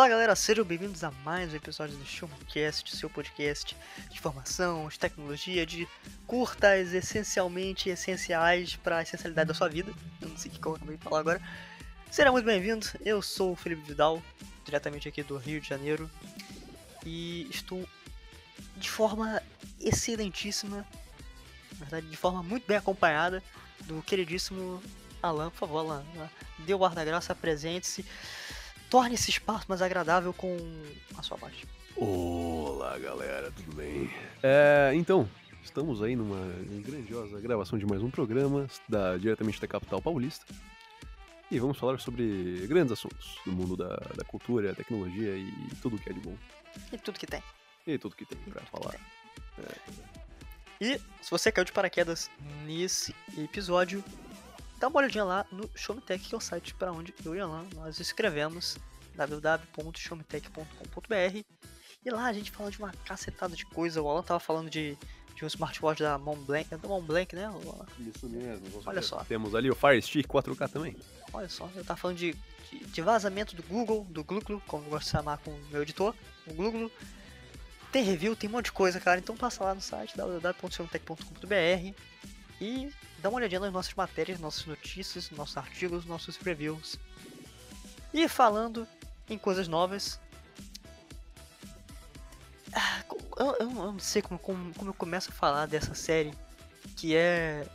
Fala galera, sejam bem-vindos a mais um episódio do Showcast, seu podcast de informação, de tecnologia, de curtas, essencialmente essenciais para a essencialidade da sua vida. Eu não sei o que eu acabei de falar agora. Será muito bem-vindo, eu sou o Felipe Vidal, diretamente aqui do Rio de Janeiro, e estou de forma excelentíssima, na verdade, de forma muito bem acompanhada do queridíssimo Alan. Por favor, Alan, dê o ar da graça, apresente-se torne esse espaço mais agradável com a sua voz. Olá, galera, tudo bem? É, então, estamos aí numa grandiosa gravação de mais um programa da, diretamente da capital paulista. E vamos falar sobre grandes assuntos do mundo da, da cultura, tecnologia e tudo que é de bom. E tudo que tem. E tudo que tem pra falar. É. E se você caiu de paraquedas nesse episódio, dá uma olhadinha lá no Showmetech, que é o site para onde eu e Alan nós escrevemos www.showmetech.com.br e lá a gente fala de uma cacetada de coisa. O Alan tava falando de, de um smartwatch da Montblanc, é da Montblanc, né? Isso mesmo. Olha só. Temos ali o Fire Stick 4K também. Olha só, eu tava falando de, de, de vazamento do Google, do Gluglu, como eu gosto de chamar com o meu editor, o Gluglu. Tem review, tem um monte de coisa, cara. Então passa lá no site www.showmetech.com.br e dá uma olhadinha nas nossas matérias, nossas notícias, nossos artigos, nossos reviews. E falando em coisas novas. Ah, eu, eu, eu não sei como, como, como, eu começo a falar dessa série. Que é.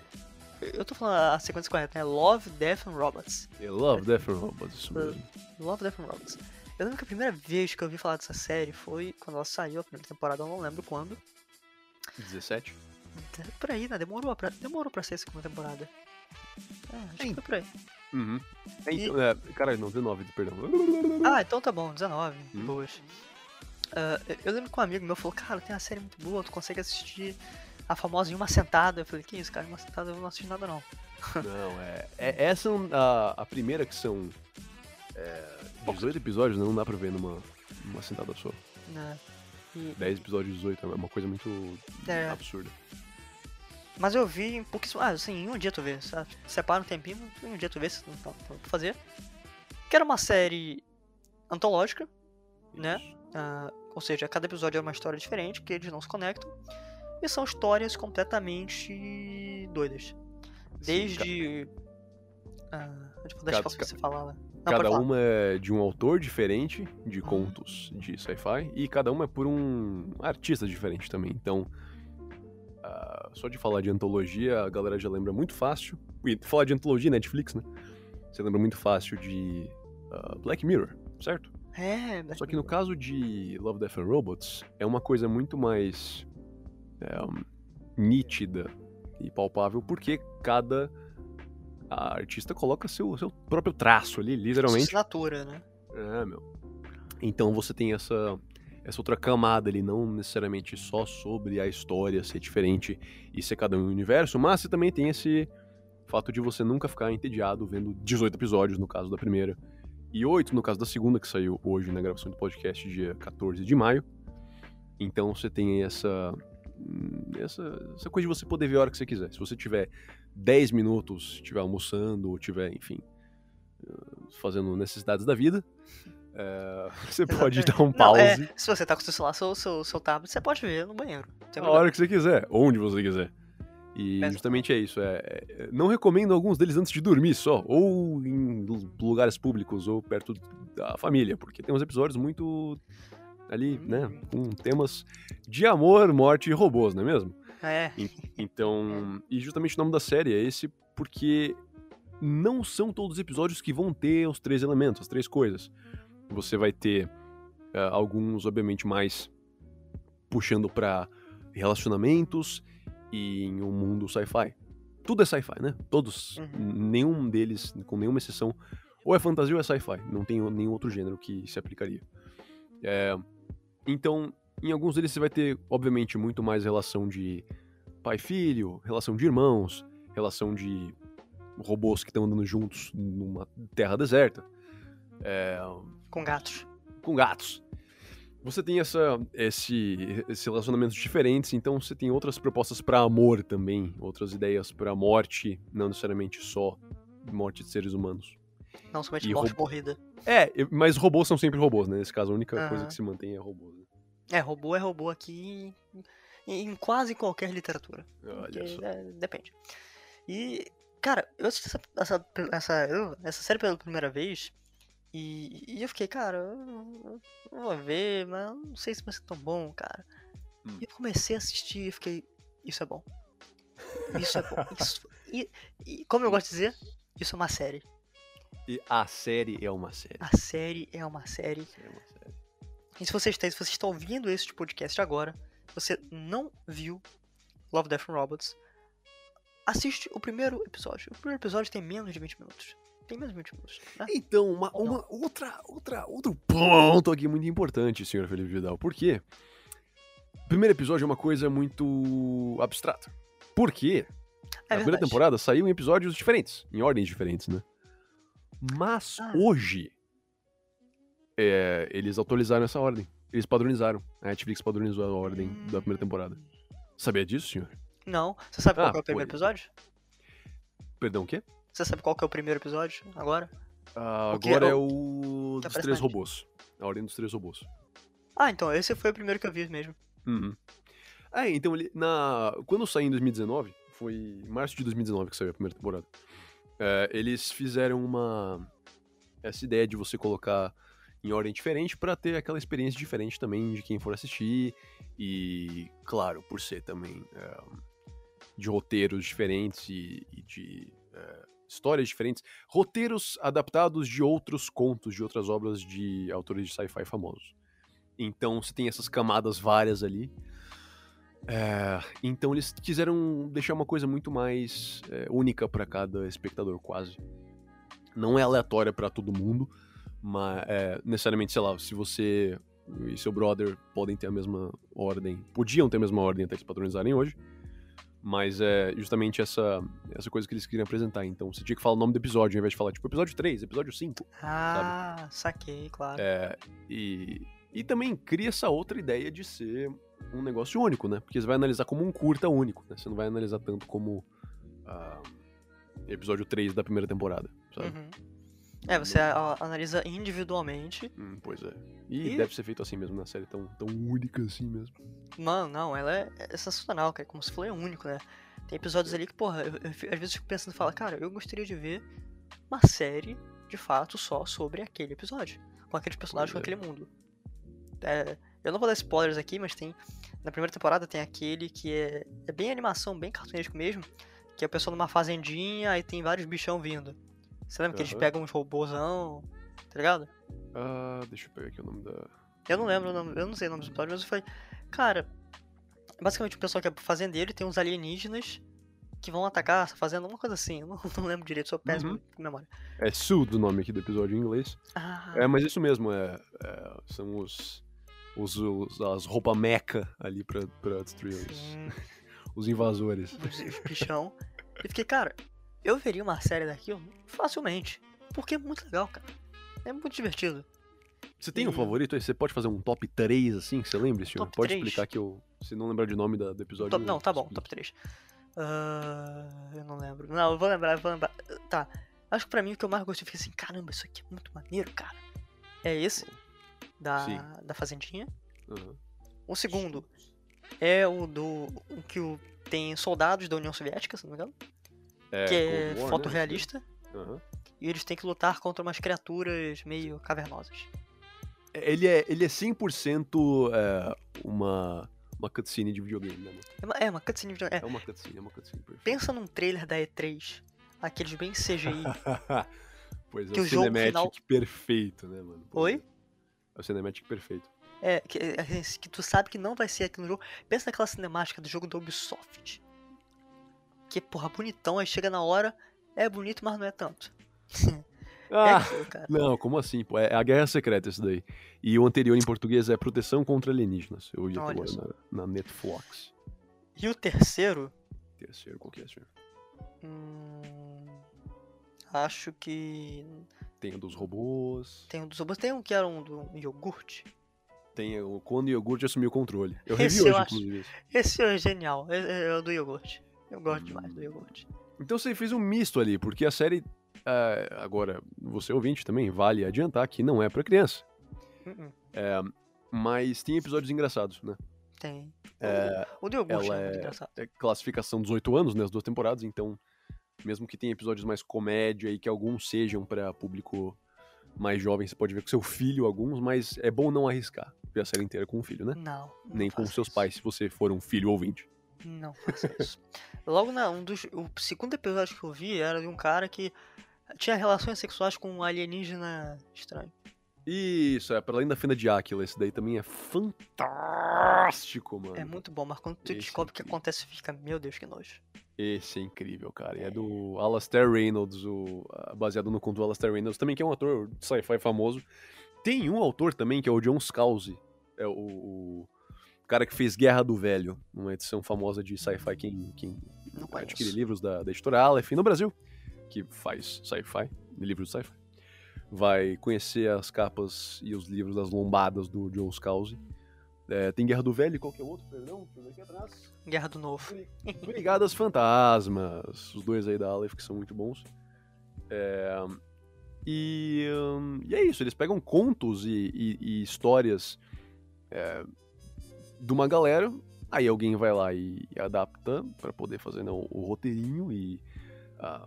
Eu tô falando a sequência correta, né? Love, Death and Robots. É Love, Death and Robots, isso mesmo. Love, Death and Robots. Eu lembro que a primeira vez que eu ouvi falar dessa série foi quando ela saiu, a primeira temporada, eu não lembro quando. 17? Por aí, né? Demorou pra, demorou pra ser a segunda temporada. É, acho que foi por aí. Uhum. Então, e... é, cara, não, 19, perdão. Ah, então tá bom, 19. Hum. Boas. Uh, eu lembro que um amigo meu falou, cara, tem uma série muito boa, tu consegue assistir a famosa em uma sentada. Eu falei, que isso, cara, em uma sentada eu não assisti nada não. Não, é. é essa é a, a primeira que são é, 18 episódios, né? não dá pra ver numa, numa sentada só. Não. E... 10 episódios, 18, é uma coisa muito é. absurda. Mas eu vi em pouquíssimo. Ah, assim, em um dia tu vê. Sabe? Separa um tempinho, em um dia tu vê se não tá pra fazer. Que era uma série antológica, né? Uh, ou seja, cada episódio é uma história diferente, que eles não se conectam. E são histórias completamente doidas. Desde. Uh, tipo, deixa cada, você falar, né? Não, cada uma é de um autor diferente de uhum. contos de sci-fi e cada uma é por um artista diferente também. Então, Uh, só de falar de antologia, a galera já lembra muito fácil. E falar de antologia, Netflix, né? Você lembra muito fácil de uh, Black Mirror, certo? É, Black Só que no caso de Love, Death and Robots, é uma coisa muito mais é, nítida e palpável, porque cada artista coloca seu, seu próprio traço ali, literalmente. Assinatura, né? É, meu. Então você tem essa essa outra camada ali, não necessariamente só sobre a história ser diferente e ser cada um universo, mas você também tem esse fato de você nunca ficar entediado vendo 18 episódios, no caso da primeira, e 8 no caso da segunda, que saiu hoje na gravação do podcast, dia 14 de maio. Então você tem essa, essa, essa coisa de você poder ver a hora que você quiser. Se você tiver 10 minutos, estiver almoçando, ou tiver, enfim, fazendo necessidades da vida, é, você pode dar um pause. Não, é, se você tá com seu celular, seu, seu, seu tablet, você pode ver no banheiro. A hora que você quiser, onde você quiser. E justamente é isso. É, é, não recomendo alguns deles antes de dormir só, ou em lugares públicos, ou perto da família, porque tem uns episódios muito ali, né, com temas de amor, morte e robôs, não é mesmo? É. E, então, e justamente o nome da série é esse porque não são todos os episódios que vão ter os três elementos, as três coisas. Você vai ter uh, alguns, obviamente, mais puxando para relacionamentos e em um mundo sci-fi. Tudo é sci-fi, né? Todos, uhum. nenhum deles, com nenhuma exceção, ou é fantasia ou é sci-fi. Não tem nenhum outro gênero que se aplicaria. É, então, em alguns deles você vai ter, obviamente, muito mais relação de pai-filho, relação de irmãos, relação de robôs que estão andando juntos numa terra deserta. É, com gatos. Com gatos. Você tem essa, esse, esse relacionamentos diferentes, então você tem outras propostas para amor também, outras ideias para morte, não necessariamente só morte de seres humanos. Não somente E morte robô- morrida. É, mas robôs são sempre robôs, né? Nesse caso, a única coisa Aham. que se mantém é robô. Né? É, robô é robô aqui em, em quase qualquer literatura. Olha só. é, depende. E, cara, eu assisti essa, essa, essa, essa série pela primeira vez e, e eu fiquei, cara, eu, eu vou ver, mas eu não sei se vai ser tão bom, cara. Hum. E eu comecei a assistir e fiquei, isso é bom. Isso é bom. Isso, e, e como eu gosto de dizer, isso é uma série. E a série é uma série. A série é uma série. É uma série. E se você está, se você está ouvindo este podcast agora, você não viu Love, Death and Robots, assiste o primeiro episódio. O primeiro episódio tem menos de 20 minutos. Tem menos de 20 minutos, né? Então, uma, uma outra, outra, outro ponto aqui muito importante, senhor Felipe Vidal. Por quê? O primeiro episódio é uma coisa muito abstrata. Por quê? É Na primeira temporada saiu em episódios diferentes, em ordens diferentes, né? Mas Ah. hoje é, eles atualizaram essa ordem. Eles padronizaram. A Netflix padronizou a ordem da primeira temporada. Sabia disso, senhor? Não. Você sabe qual Ah, é o primeiro episódio? Perdão, o quê? Você sabe qual que é o primeiro episódio agora? O que agora é é o- o que dos três robôs. A ordem dos três robôs. Ah, então, esse foi o primeiro que eu vi mesmo. Uhum. É, então na, quando saiu em 2019, foi em março de 2019 que saiu a primeira temporada, é, eles fizeram uma. Essa ideia de você colocar em ordem diferente pra ter aquela experiência diferente também de quem for assistir. E, claro, por ser também é, de roteiros diferentes e, e de é, histórias diferentes. Roteiros adaptados de outros contos, de outras obras de autores de sci-fi famosos. Então você tem essas camadas várias ali. É, então eles quiseram deixar uma coisa muito mais é, única pra cada espectador, quase. Não é aleatória pra todo mundo, mas é, necessariamente, sei lá, se você e seu brother podem ter a mesma ordem, podiam ter a mesma ordem até eles padronizarem hoje, mas é justamente essa, essa coisa que eles queriam apresentar. Então você tinha que falar o nome do episódio, ao invés de falar, tipo, episódio 3, episódio 5. Ah, saquei, claro. É, e, e também cria essa outra ideia de ser um negócio único, né? Porque você vai analisar como um curta único, né? Você não vai analisar tanto como ah, episódio 3 da primeira temporada, sabe? Uhum. É, você analisa individualmente. Hum, pois é. E, E- deve ser feito assim mesmo, na série tão, tão única assim mesmo. Mano, não, ela é, é sensacional, cara. Como falou, é único, né? Tem episódios ali que, porra, eu, eu às vezes eu fico pensando e falo, cara, eu gostaria de ver uma série, de fato, só sobre aquele episódio. Com aqueles personagens, com é. aquele mundo. É, eu não vou dar spoilers aqui, mas tem. Na primeira temporada tem aquele que é, é bem animação, bem cartunesco mesmo. Que é o pessoal numa fazendinha, aí tem vários bichão vindo. Você lembra que eles Aham. pegam uns robôzão, tá ligado? Ah, deixa eu pegar aqui o nome da. Eu não lembro o nome, eu não sei o nome do episódio, mas eu falei, cara, basicamente o pessoal que é fazendeiro tem uns alienígenas que vão atacar essa fazenda, uma coisa assim, eu não, não lembro direito, sou péssimo Uhum. com memória. É Sue do nome aqui do episódio em inglês. Ah, É, mas isso mesmo, é, é, são os, os, os- as roupas meca ali pra, pra destruir os, sim, os invasores. os, os bichão. E fiquei, cara, eu veria uma série daquilo facilmente, porque é muito legal, cara. É muito divertido. Você tem um E- favorito aí? Você pode fazer um top 3 assim, que você senhor? Top pode 3? explicar que eu. Se não lembrar de nome da- do episódio. Top- não, tá bom, explico. top 3. eu não lembro. Não, eu vou lembrar, eu vou lembrar. Tá. Acho que pra mim o que eu mais gostei, fiquei assim, caramba, isso aqui é muito maneiro, cara. É esse, da, Sim. da Fazendinha. Aham. O segundo é o do. o que o, tem soldados da União Soviética, se não me engano. É, que é War, né? fotorrealista. Aham. E eles têm que lutar contra umas criaturas meio cavernosas. Ele é, ele é 100% é, uma, uma cutscene de videogame, né, mano? É uma, é uma cutscene. de- É, É uma cutscene, é uma cutscene perfeita. pensa num trailer da E3, aqueles bem CGI. pois é, Que o o jogo cinematic final- perfeito, né, mano? Pois Oi? É. É o cinematic perfeito. É, que, é, que tu sabe que não vai ser aqui no jogo. Pensa naquela cinemática do jogo da Ubisoft. Que, porra, bonitão, aí chega na hora, é bonito, mas não é tanto. É Ah! aquilo, cara. Não, como assim? Pô, é a Guerra Secreta esse daí. E o anterior em português é Proteção contra Alienígenas. Eu Olha agora na, na Netflix. E o terceiro, Terceiro, qual que é, senhor? hum, acho que Tem o dos robôs. tem um dos robôs, tem um que era um do iogurte. Tem o quando o iogurte assumiu o controle. Eu Esse revi eu hoje, acho. inclusive. isso. Esse é genial, é, é o do iogurte. Eu gosto Hum. demais do iogurte. Então você fez um misto ali, porque a série é, agora, você ouvinte também, vale adiantar que não é pra criança. Uh-uh. É, mas tem episódios engraçados, né? Tem. É, O de Augusto ela é muito é- engraçado. é classificação 18 anos, né? As duas temporadas, então, mesmo que tenha episódios mais comédia e que alguns sejam pra público mais jovem, você pode ver com seu filho alguns, mas é bom não arriscar ver a série inteira com o filho, né? Não. não Nem com seus isso. pais, se você for um filho ouvinte. Não faça isso. Logo na um dos o segundo episódio que eu vi era de um cara que tinha relações sexuais com um alienígena estranho. Isso, é, para além da fenda de Áquila, esse daí também é fantástico, mano. É muito bom, mas quando tu Esse é descobre o que incrível. acontece, fica, meu Deus, que nojo. Esse é incrível, cara. E é do Alastair Reynolds, o, baseado no conto do Alastair Reynolds, também que é um ator sci-fi famoso. Tem um autor também, que é o John Scalzi. É o, o cara que fez Guerra do Velho, uma edição famosa de sci-fi, quem, quem Não adquire livros da, da editora Aleph no Brasil, que faz sci-fi, livros de sci-fi. Vai conhecer as capas e os livros das lombadas do John Scalzi. É, tem Guerra do Velho e qualquer outro, perdão, deixa eu ver aqui atrás. Guerra do Novo. Brigadas Fantasmas, os dois aí da Aleph que são muito bons. É, e, hum, e é isso, eles pegam contos e, e- e histórias é, de uma galera, aí alguém vai lá e, e adapta pra poder fazer né, o, o roteirinho e ah,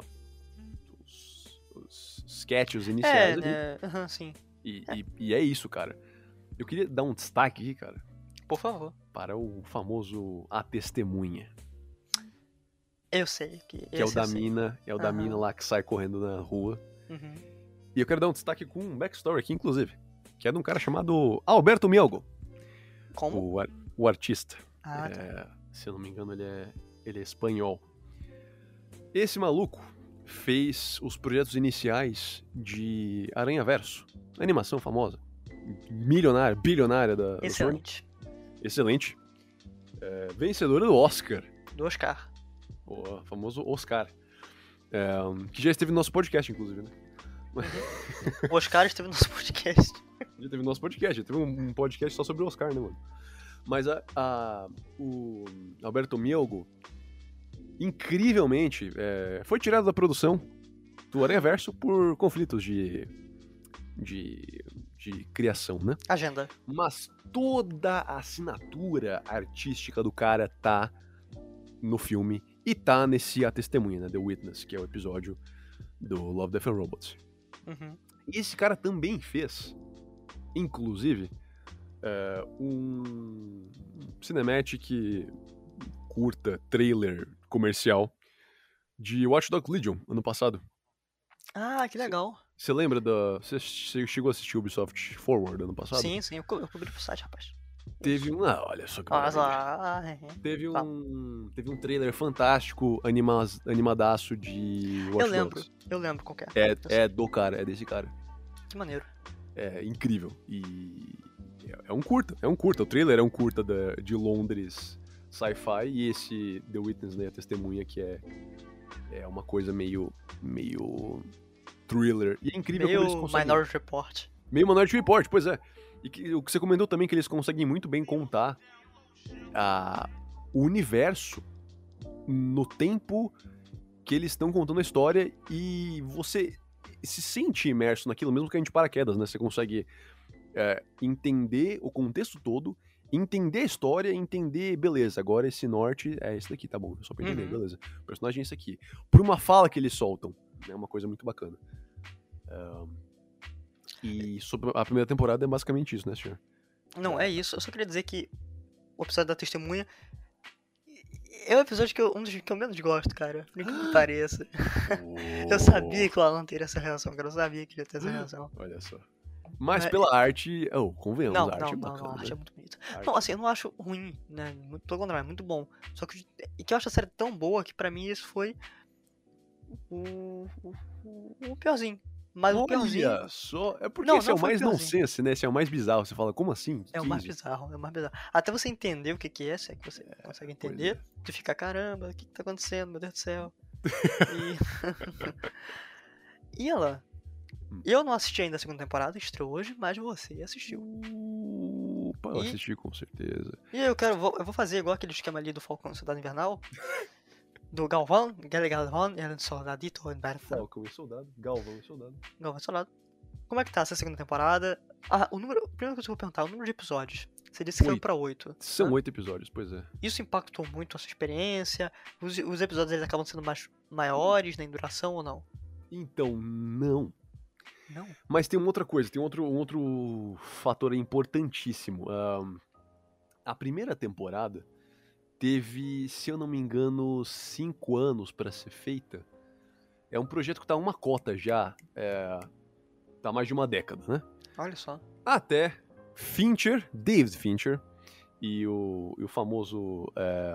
os, os sketches É, iniciais ali. né? Aham, sim. E, e- e é isso, cara. Eu queria dar um destaque aqui, cara, Por favor. para o famoso A Testemunha. Eu sei que. Que é o esse eu da mina, é o da Aham. mina lá que sai correndo na rua. Uhum. E eu quero dar um destaque com um backstory aqui, inclusive. Que é de um cara chamado Alberto Mielgo, Como? o, o artista. Ah, tá. É, se eu não me engano, ele é, ele é espanhol. Esse maluco fez os projetos iniciais de Aranha Verso, animação famosa, milionária, bilionária da. Excelente. Excelente. É, vencedora do Oscar, Do Oscar. o famoso Oscar. É, que já esteve no nosso podcast, inclusive, né? O Oscar esteve no nosso podcast. Já teve nosso podcast, já teve um podcast só sobre o Oscar, né, mano? Mas a, a- o Alberto Mielgo, incrivelmente, é, foi tirado da produção do Aranha Verso por conflitos de, de, de criação, né? Agenda. Mas toda a assinatura artística do cara tá no filme e tá nesse A Testemunha, né? The Witness, que é o episódio do Love, Death and Robots. Uhum. E esse cara também fez, inclusive, é, um cinematic curta, trailer comercial de Watch Dogs Legion, ano passado. Ah, que legal. Você lembra da... Você chegou a assistir o Ubisoft Forward ano passado? Sim, sim, eu, co- eu cobri pro site, rapaz. Teve um... Ah, olha só que maravilha. lá. é, é. Teve um, teve um trailer fantástico, anima, animadaço de Watch Eu lembro, Dogs. eu lembro qual é. É, é do cara, é desse cara. Que maneiro. É incrível. E é- um curta, é um curta. O trailer é um curta da- de Londres sci-fi e esse The Witness, né, a testemunha, que é, é uma coisa meio, meio thriller. E é incrível como eles Meio conseguem... Minority Report. Meio Minority Report, pois é. E que- o que você comentou também, que eles conseguem muito bem contar a, o universo no tempo que eles estão contando a história e você se sente imerso naquilo, mesmo que a gente paraquedas, né? Você consegue é, entender o contexto todo, entender a história, entender, beleza, agora esse norte é esse daqui, tá bom, só pra entender, Uhum. beleza. O personagem é esse aqui. Por uma fala que eles soltam, é uma coisa muito bacana. Ahn, e sobre a primeira temporada é basicamente isso, né, senhor? Não, é isso. Eu só queria dizer que o episódio da testemunha é o episódio que eu, um dos que eu menos gosto, cara. Incrível que pareça. Eu sabia que o Alan teria essa reação, cara. Eu sabia que ele ia ter essa reação. Olha só. Mas É, pela arte. Oh, convenhamos, Não, a arte não, é não, bacana. não, a arte é né? muito bonita. Não, assim, eu não acho ruim, né? Muito, pelo contrário, é muito bom. Só que, e que eu acho a série tão boa que pra mim isso foi o, o, o- o piorzinho. Mas o piorzinho Olha só. É porque Não, esse é não o foi mais nonsense, né? Esse é o mais bizarro. Você fala, como assim? é o mais 15? bizarro, é o mais bizarro. Até você entender o que que é, se é que você consegue pois entender, tu fica, caramba, o que que tá acontecendo, meu Deus do céu. e... e ela... Eu não assisti ainda a segunda temporada, estreou hoje, mas você assistiu. Opa, eu E- assisti com certeza. E eu quero, vou, eu vou fazer igual aquele esquema ali do Falcão Cidade Invernal. do Galvão, Gale Galvão, era um soldadito Battlefield. Falcão e Soldado, Galvão e Soldado. Galvão Soldado. Como é que tá essa segunda temporada? Ah, o número. Primeira coisa que eu vou perguntar, o número de episódios. Você disse que Oito. pra 8. São oito episódios, pois é. Isso impactou muito a sua experiência? Os, os episódios eles acabam sendo mais maiores né, em duração ou não? Então, não. Não. Mas tem uma outra coisa, tem outro, um outro fator importantíssimo. Ahn, a primeira temporada teve, se eu não me engano, cinco anos para ser feita. É um projeto que tá uma cota já. É, tá mais de uma década, né? Olha só. Até Fincher, David Fincher, e o, e o famoso. é,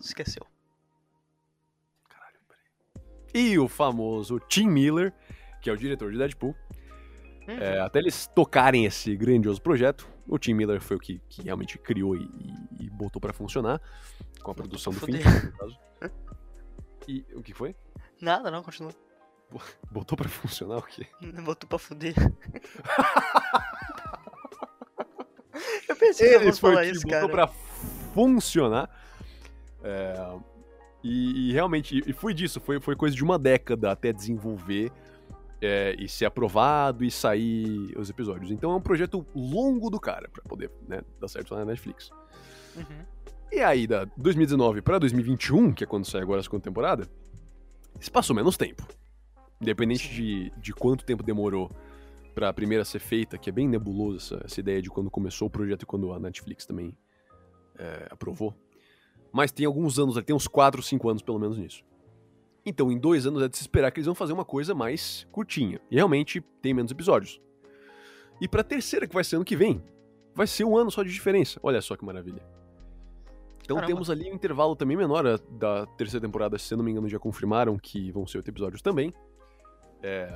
Esqueceu. e o famoso Tim Miller, que é o diretor de Deadpool. Uhum. É, até eles tocarem esse grandioso projeto, o Tim Miller foi o que, que realmente criou e, e- botou pra funcionar, com a Botou produção do fuder. Fincher, no caso. E o que foi? Nada, não, continua. Botou pra funcionar o quê? Botou pra fuder. eu pensei que eu fosse foi falar o que isso, botou cara. pra funcionar. É, e, e realmente, e foi disso, foi, foi coisa de uma década até desenvolver é, e ser aprovado e sair os episódios. Então é um projeto longo do cara pra poder né, dar certo na Netflix. Uhum. E aí, da 2019 pra 2021, que é quando sai agora a segunda temporada, se passou menos tempo. Independente de, de quanto tempo demorou pra primeira ser feita, que é bem nebuloso essa, essa ideia de quando começou o projeto e quando a Netflix também é, aprovou. Mas tem alguns anos, tem uns 4, 5 anos pelo menos nisso. Então, em dois anos é de se esperar que eles vão fazer uma coisa mais curtinha. E realmente tem menos episódios. E pra terceira, que vai ser ano que vem, vai ser um ano só de diferença. Olha só que maravilha. Então Caramba. temos ali um intervalo também menor da terceira temporada, se eu não me engano, já confirmaram que vão ser oito episódios também. É,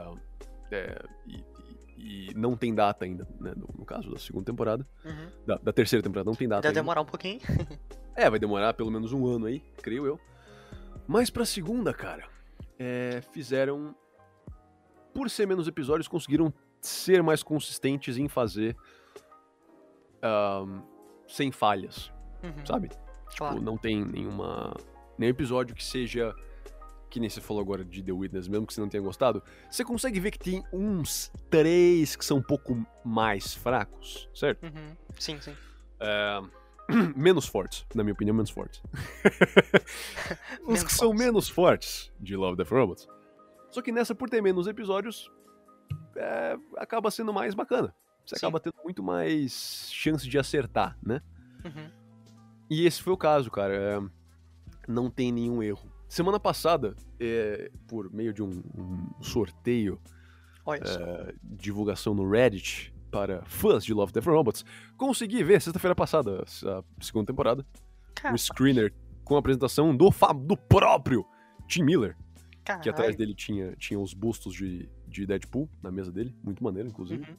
é, e, e- e não tem data ainda, né, no, no caso da segunda temporada. Uhum. Da, da terceira temporada não tem data ainda. demorar um pouquinho. É, vai demorar pelo menos um ano aí, creio eu. Mas pra segunda, cara, é, fizeram. Por ser menos episódios, conseguiram ser mais consistentes em fazer. ahn, sem falhas, Uhum. sabe? Claro. Tipo, não tem nenhuma. Nenhum episódio que seja. Que nem você falou agora de The Witness, mesmo que você não tenha gostado. Você consegue ver que tem uns três que são um pouco mais fracos, certo? Uhum. Sim, sim. É, menos fortes, na minha opinião, menos fortes. Os Menos que são fortes. menos fortes de Love, Death Robots. Só que nessa, por ter menos episódios, é, acaba sendo mais bacana. Você Sim. acaba tendo muito mais chance de acertar, né? Uhum. E esse foi o caso, cara. é, não tem nenhum erro. Semana passada, é, por meio de um, um sorteio, é, divulgação no Reddit para fãs de Love, Death and Robots, consegui ver sexta-feira passada a segunda temporada. Cara, o screener com a apresentação do, do próprio Tim Miller, caralho. que atrás dele tinha, tinha os bustos de, de Deadpool na mesa dele, muito maneiro, inclusive. Uhum.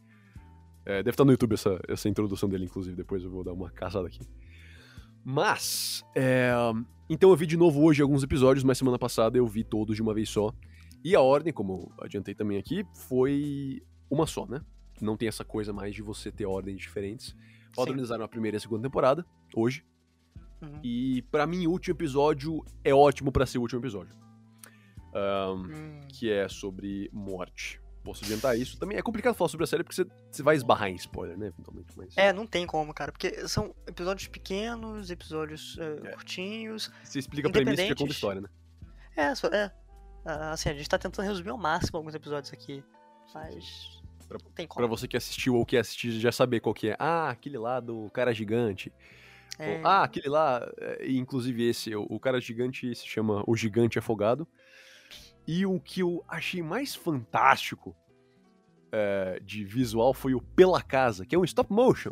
É, deve estar no YouTube essa, essa introdução dele, inclusive, depois eu vou dar uma caçada aqui. Mas, é, então eu vi de novo hoje alguns episódios, mas semana passada eu vi todos de uma vez só. E a ordem, como eu adiantei também aqui, foi uma só, né? Não tem essa coisa mais de você ter ordens diferentes. Padronizaram a primeira e a segunda temporada, hoje. Uhum. E pra mim, o último episódio é ótimo pra ser o último episódio. Ahn, Hum, que é sobre morte. Posso adiantar isso. Também é complicado falar sobre a série porque você, você vai esbarrar em spoiler, né? Eventualmente, mas. É, não tem como, cara, porque são episódios pequenos, episódios eh, É. curtinhos. Você explica a premissa que conta a Independentes. história, né? É, é. Ah, Assim, a gente tá tentando resumir ao máximo alguns episódios aqui, mas. Pra- Pra você que assistiu ou que assistiu já saber qual que é. Ah, aquele lá do cara gigante. É, Ou, ah, aquele lá. é, Inclusive esse, o, o cara gigante se chama O Gigante Afogado. E o que eu achei mais fantástico é, de visual foi o Pela Casa, que é um stop motion.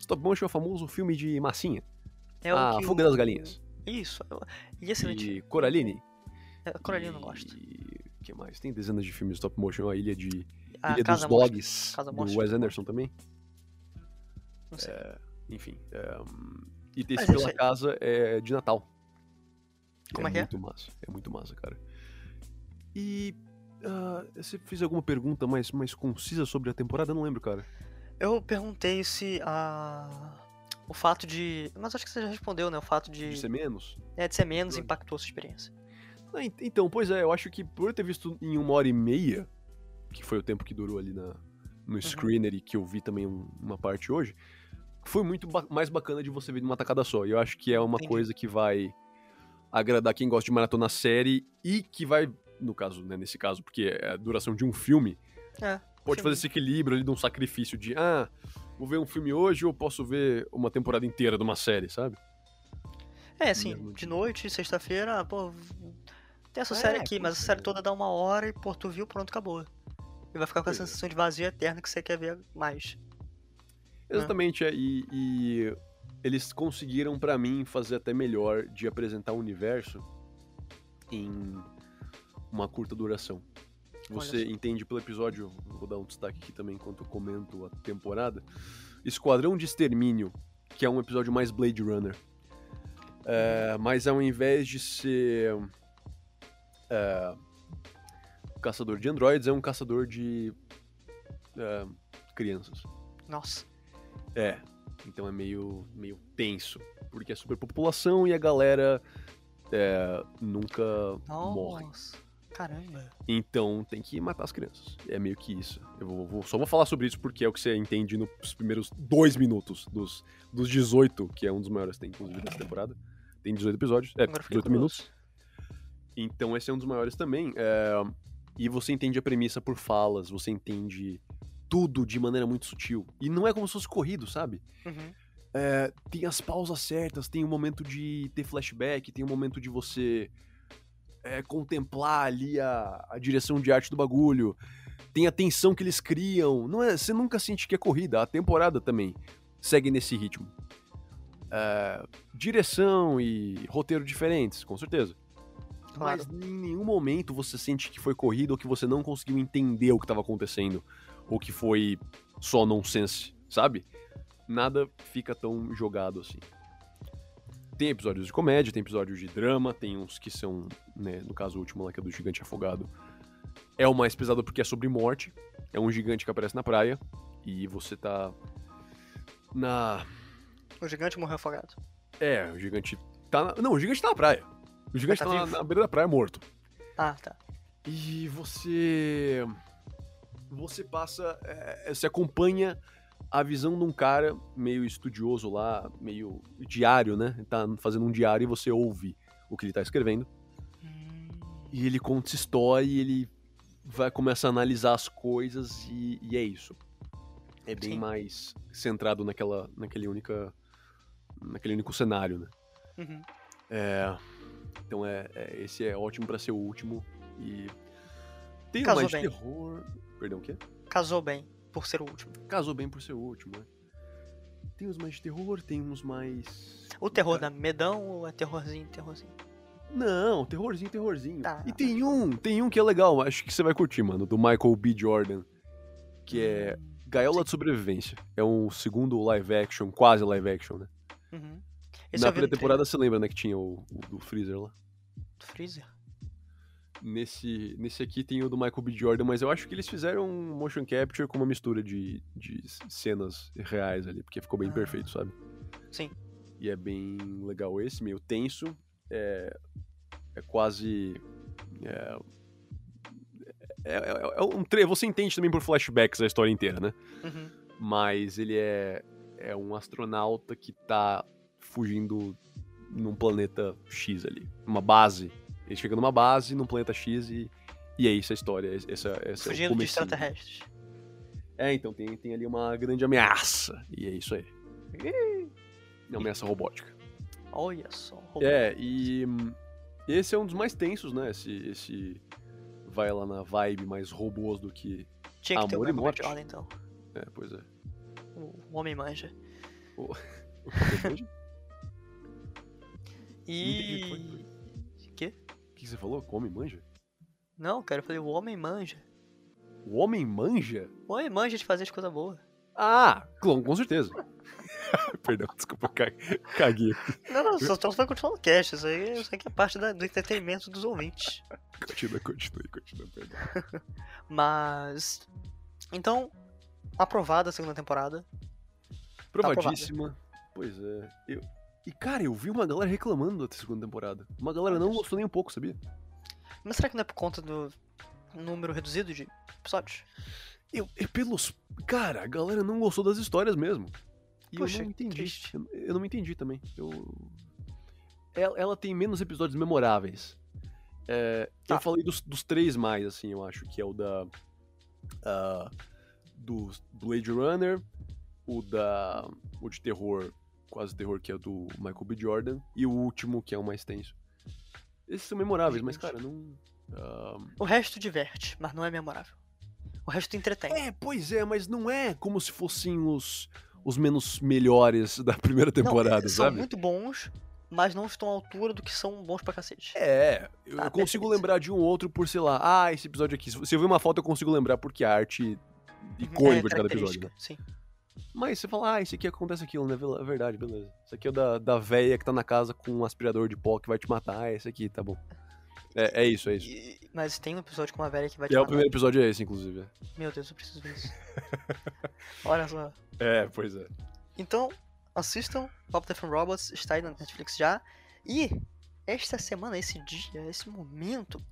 Stop motion é o famoso filme de massinha. é o a que Fuga das Galinhas. Isso. E excelente. E Coraline. É, Coraline eu não gosto. E o que mais? Tem dezenas de filmes stop motion. A Ilha de A Ilha Casa dos Monstro. Dogs, Casa do Monstro Wes Anderson também. Não sei. Enfim. é, e é isso Pela aí. Casa é de Natal. Como é que é? muito massa. É muito massa, cara. E ah, você fez alguma pergunta mais, mais concisa sobre a temporada? Eu não lembro, cara. Eu perguntei se a. o fato de. Mas acho que você já respondeu, né? O fato de. De ser menos. É, de ser menos impactou a sua experiência. Ah, ent- Então, pois é, eu acho que por eu ter visto em uma hora e meia, que foi o tempo que durou ali na, no screener e que eu vi também um- uma parte hoje, foi muito ba- mais bacana de você ver numa tacada só. E eu acho que é uma Entendi. coisa que vai agradar quem gosta de maratona série e que vai, no caso, né, nesse caso, porque é a duração de um filme, É. pode Sim. fazer esse equilíbrio ali de um sacrifício de, ah, vou ver um filme hoje ou posso ver uma temporada inteira de uma série, sabe? É, assim, de noite, sexta-feira, pô, tem essa É, série aqui, mas a série toda dá uma hora e, pô, tu viu, pronto, acabou. E vai ficar com a é. sensação de vazio eterno que você quer ver mais. Exatamente, é, e, e eles conseguiram, pra mim, fazer até melhor de apresentar o universo em uma curta duração. Você entende pelo episódio, vou dar um destaque aqui também enquanto eu comento a temporada, Esquadrão de Extermínio, que é um episódio mais Blade Runner. É, mas ao invés de ser é, caçador de androides, é um caçador de é, crianças. Nossa. É, então é meio, meio tenso, porque é superpopulação e a galera é, nunca morre. Nossa. Caramba. Então tem que matar as crianças. É meio que isso. Eu vou, vou- só vou falar sobre isso porque é o que você entende nos primeiros dois minutos dos, dos 18, que é um dos maiores que tem, inclusive, dessa temporada. Tem 18 episódios, é, Agora fiquei 18 curioso. minutos. Então esse é um dos maiores também. é, e você entende a premissa por falas, você entende tudo de maneira muito sutil. E não é como se fosse corrido, sabe? Uhum. É, tem as pausas certas, tem o momento de ter flashback, tem o momento de você é, contemplar ali a, a direção de arte do bagulho, tem a tensão que eles criam. Não é, você nunca sente que é corrida. A temporada também segue nesse ritmo. É, direção e roteiro diferentes, com certeza. Claro. Mas em nenhum momento você sente que foi corrida ou que você não conseguiu entender o que estava acontecendo. Ou que foi só nonsense, sabe? Nada fica tão jogado assim. Tem episódios de comédia, tem episódios de drama, tem uns que são, né, no caso o último lá que é do gigante afogado. É o mais pesado porque é sobre morte. É um gigante que aparece na praia e você tá na O gigante morreu afogado. é, o gigante tá na... Não, o gigante tá na praia. O gigante tá tá, na, na beira da praia morto. Ah, tá. E você. Você passa. é, você acompanha a visão de um cara meio estudioso lá, meio diário, né? Ele tá fazendo um diário e você ouve o que ele tá escrevendo. Hum, E ele conta essa história e ele vai começar a analisar as coisas e, e é isso. É bem Sim. mais centrado naquela, naquele única, naquele único cenário, né? uhum. É, então é, é- esse é ótimo pra ser o último e tem Casou mais de bem. terror. Perdão, o quê? Casou bem, por ser o último. Casou bem por ser o último, né? Tem uns mais de terror, tem uns mais. O terror dá medão ou é terrorzinho, terrorzinho? Não, terrorzinho, terrorzinho. Tá. E tem um, tem um que é legal, acho que você vai curtir, mano, do Michael B. Jordan, que é Hum, Gaiola de Sobrevivência. É um segundo live action, quase live action, né? Uhum. Esse Na primeira temporada você lembra, né, que tinha o, o do Freezer lá? do Freezer. Nesse, nesse aqui tem o do Michael B. Jordan, mas eu acho que eles fizeram um motion capture com uma mistura de, de cenas reais ali, porque ficou bem Ah. perfeito, sabe? Sim. E é bem legal esse, meio tenso. É, é quase. É, é, é- é um tre Você entende também por flashbacks a história inteira, né? Uhum. Mas ele é, é um astronauta que tá fugindo num planeta X ali. Uma base. Ele chega numa base, num planeta X e, e é isso a história. Essa, essa é o Fugindo de comecinho. extraterrestres. É, então tem, tem ali uma grande ameaça. E é isso aí. Uma ameaça robótica. Olha só. robô. É, e hum, esse é um dos mais tensos, né? Esse, esse vai lá na vibe mais robôs do que. Tinha que ter o amor e Michael B. morte. Jordan, então. É, pois é. O o homem manja. O que entendi? E. o que foi. Quê? O que você falou? Homem manja? Não, cara, eu falei, o homem manja. O homem manja? O homem manja de fazer as coisas boas. Ah, com, com certeza. Perdão, desculpa, ca- caguei. Não, não, só estamos continuando o cast. Isso aí, isso aqui é parte da- do entretenimento dos ouvintes. Continua, continua, continua, perdão. Mas. Então, aprovada a segunda temporada. Provadíssima. Pois é. Eu... E, cara, eu vi uma galera reclamando da segunda temporada. Uma galera não gostou nem um pouco, sabia? Mas será que não é por conta do número reduzido de episódios? Eu, e pelos. Cara, a galera não gostou das histórias mesmo. E Poxa, eu não entendi. Eu, eu não me entendi também. Eu. Ela, ela tem menos episódios memoráveis. É, Tá. Eu falei dos, dos três mais, assim, eu acho, que é o da. ah, do Blade Runner, o da. O de terror, quase terror, que é do Michael B. Jordan, e o último, que é o mais tenso. Esses são memoráveis, mas, cara, não. ah, O resto diverte, mas não é memorável. O resto entretém. É, pois é, mas não é como se fossem os, os menos melhores da primeira temporada, não, são sabe? muito bons, mas não estão à altura do que são bons pra cacete. É, eu, Tá, consigo perfeito. lembrar de um outro por, sei lá, ah, esse episódio aqui. Se eu ver uma foto, eu consigo lembrar porque a arte icônica É de cada episódio. Né? Sim. Mas você fala, ah, esse aqui acontece aquilo, né? É verdade, beleza. Esse aqui é o da, da véia que tá na casa com um aspirador de pó que vai te matar. Ah, esse aqui, tá bom. É, é isso, é isso. E- mas tem um episódio com uma velha que vai te E é o matar. primeiro episódio é esse, inclusive. Meu Deus, eu preciso ver isso. Olha só. É, pois é. Então, assistam Pop the From Robots, está aí na Netflix já. E esta semana, esse dia, esse momento,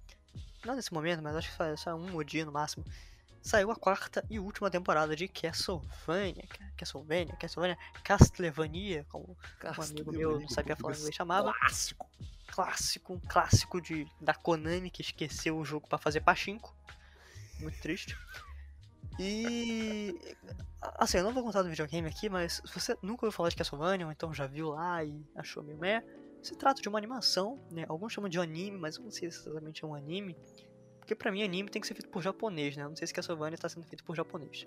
não nesse momento, mas acho que só um dia no máximo, saiu a quarta e última temporada de Castlevania. Castlevania, Castlevania, Castlevania, como um amigo meu não sabia falar inglês chamava. Clássico. Clássico, um clássico de, da Konami que esqueceu o jogo pra fazer pachinko. Muito triste. E. Assim, eu não vou contar do videogame aqui, mas se você nunca ouviu falar de Castlevania, ou então já viu lá e achou meio meh, se trata de uma animação, né? Alguns chamam de anime, mas eu não sei se exatamente é um anime. Porque pra mim anime tem que ser feito por japonês, né? Não sei se Castlevania está sendo feito por japonês.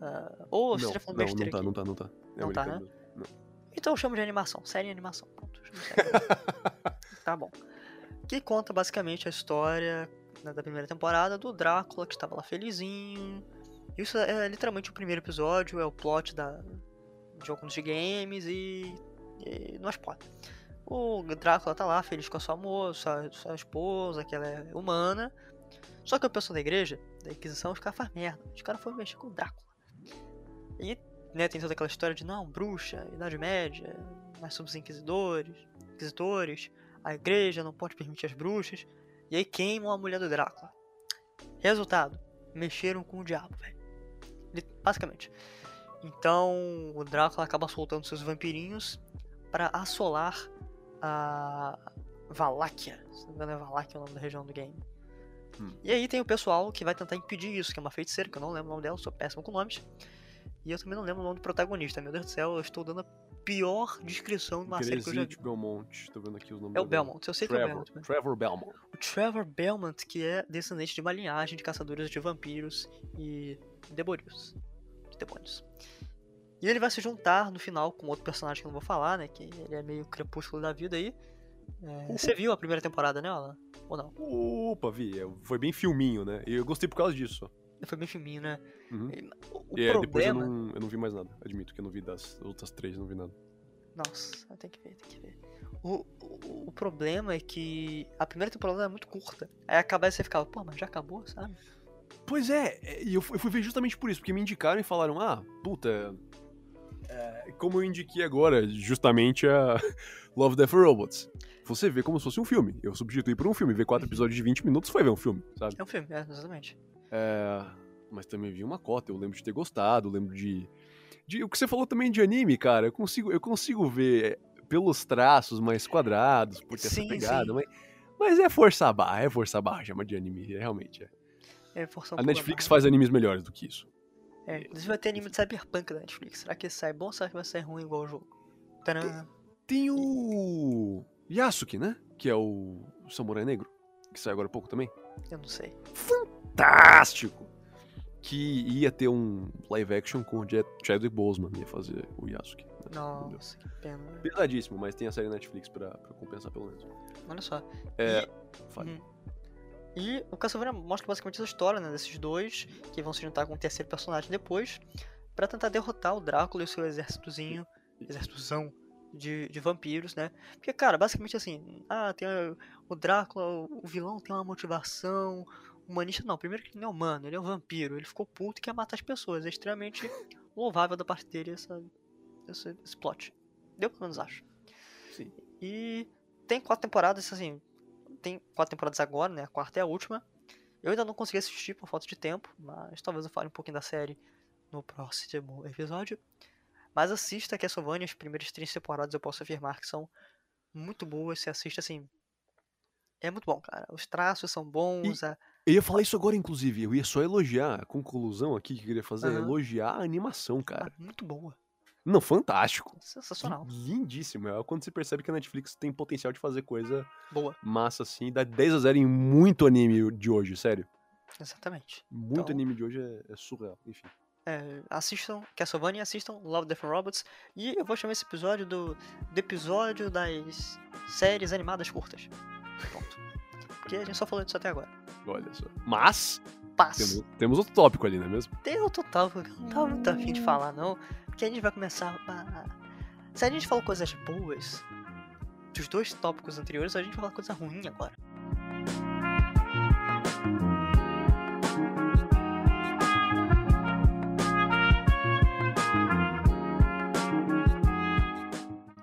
Ah, ou Não, se estiver falando não, besteira não tá, aqui. não tá, não tá. É Não tá, né? americano. Então eu chamo de animação, série em animação. De série tá bom. Que conta basicamente a história né, da primeira temporada do Drácula, que estava lá felizinho. Isso é literalmente o primeiro episódio, é o plot da, de alguns de games e, e não é spoiler. O Drácula tá lá feliz com a sua moça, sua esposa, que ela é humana. Só que o pessoal da igreja, da Inquisição, os caras fazem merda. Os caras foram mexer com o Drácula. E né, tem toda aquela história de não, bruxa, Idade Média, nós somos inquisidores, inquisitores, a igreja não pode permitir as bruxas, e aí queimam a mulher do Drácula. Resultado, mexeram com o diabo, velho. Basicamente. Então o Drácula acaba soltando seus vampirinhos para assolar a Valáquia. Se não me engano é Valáquia o nome da região do game. Hum. E aí tem o pessoal que vai tentar impedir isso, que é uma feiticeira, que eu não lembro o nome dela, sou péssimo com nomes. E eu também não lembro o nome do protagonista. Meu Deus do céu, eu estou dando a pior descrição de uma série que eu já vi. Belmont. Tô vendo aqui os nomes É o. Belmont, eu sei que é o Trevor, Belmont. né? Trevor Belmont. O Trevor Belmont, que é descendente de uma linhagem de caçadores de vampiros e demônios. De demônios. E ele vai se juntar no final com outro personagem que eu não vou falar, né? Que ele é meio crepúsculo da vida aí. É, você viu a primeira temporada, né, Alan? Ou não? Opa, vi. é- Foi bem filminho, né? E eu gostei por causa disso. Foi bem filminho, né? Uhum. O, E é, depois eu problema. não, eu não vi mais nada. Admito que eu não vi das outras três, não vi nada. Nossa, tem que ver, tem que ver. O, o, o problema é que a primeira temporada é muito curta. Aí acaba e você ficava, pô, mas já acabou, sabe? Pois é, é, e eu eu fui ver justamente por isso, porque me indicaram e falaram, ah, puta. É, como eu indiquei agora, justamente a Love, Death Robots. Você vê como se fosse um filme. Eu substituí por um filme. Ver quatro episódios de 20 minutos foi ver um filme, sabe? É um filme, é, exatamente. É, mas também vi uma cota, eu lembro de ter gostado, lembro de, de. O que você falou também de anime, cara, eu consigo, eu consigo ver pelos traços mais quadrados, por ter Sim, essa pegada, sim. mas, mas é forçar a barra, é forçar a barra, chama de anime, é, realmente é. É, forçar um A Netflix faz animes melhores do que isso. É, inclusive vai ter anime de Cyberpunk da Netflix. Será que sai bom ou será que vai sair ruim igual o jogo? Tcharam. Tem o. Yasuke, né? Que é o Samurai Negro, que sai agora há pouco também. Eu não sei. Fantástico! Que ia ter um live action com o Chadwick Boseman, ia fazer o Yasuke. né? Nossa, que pena. Pesadíssimo, mas tem a série Netflix pra, pra compensar pelo menos. Olha só. É, E- fale. Uhum. E o Castlevania mostra basicamente essa história, né, desses dois, que vão se juntar com um terceiro personagem depois, pra tentar derrotar o Drácula e o seu exércitozinho, exércitozão de, de vampiros, né? Porque, cara, basicamente assim, ah, tem o- o Drácula, o, o vilão tem uma motivação humanista. Não, primeiro que ele não é humano, ele é um vampiro, ele ficou puto e quer matar as pessoas. É extremamente louvável da parte dele essa, esse, esse plot. Eu pelo menos acho. Sim. E tem quatro temporadas, assim. Tem quatro temporadas agora, né? A quarta é a última. Eu ainda não consegui assistir por falta de tempo, mas talvez eu fale um pouquinho da série no próximo episódio. Mas assista Castlevania, as primeiras três temporadas eu posso afirmar que são muito boas. Você assiste assim. É muito bom, cara. Os traços são bons. a- Eu ia falar isso agora, inclusive. Eu ia só elogiar a conclusão aqui que eu queria fazer. é Aham. Elogiar a animação, cara. ah, muito boa. Não, fantástico. Sensacional. Lindíssimo. É quando você percebe que a Netflix tem potencial de fazer coisa Boa. massa assim. Dá 10 a 0 em muito anime de hoje, sério. Exatamente. Muito Então- anime de hoje é, é surreal. Enfim. É, assistam Castlevania, assistam Love, Death and Robots. E eu vou chamar esse episódio do, do episódio das séries animadas curtas. Pronto. Porque a gente só falou disso até agora. Olha só. Mas, Paz. temos, temos outro tópico ali, não é mesmo? Deu total, porque eu não tava muito afim de falar, não. Porque a gente vai começar a... Se a gente falou coisas boas dos dois tópicos anteriores, a gente vai falar coisa ruim agora.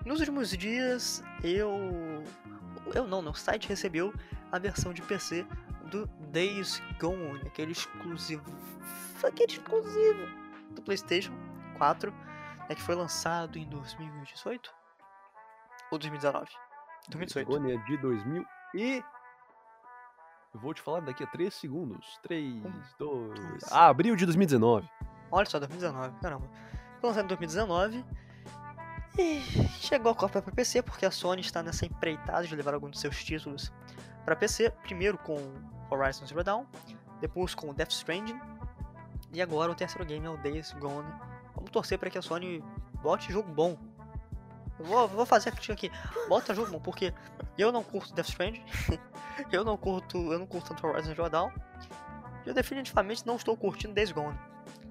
Nos últimos dias, eu. Eu não, não. O site recebeu a versão de PC do Days Gone, aquele exclusivo. Aquele exclusivo do PlayStation 4, né, que foi lançado em 2018 ou 2019? 2018. Gone é de 2000 e... Eu vou te falar daqui a 3 segundos. 3, Um, 2... dois. Ah, abril de 2019. Olha só, 2019, caramba. Foi lançado em 2019 e chegou a cópia para PC porque a Sony está nessa empreitada de levar alguns de seus títulos para PC. Primeiro com Horizon Zero Dawn, depois com Death Stranding e agora o terceiro game é o Days Gone. Vamos torcer para que a Sony bote jogo bom. Eu vou, vou fazer a crítica aqui. Bota jogo bom, porque eu não curto Death Stranding, eu não curto, eu não curto tanto Horizon Zero Dawn. e Eu definitivamente não estou curtindo Days Gone.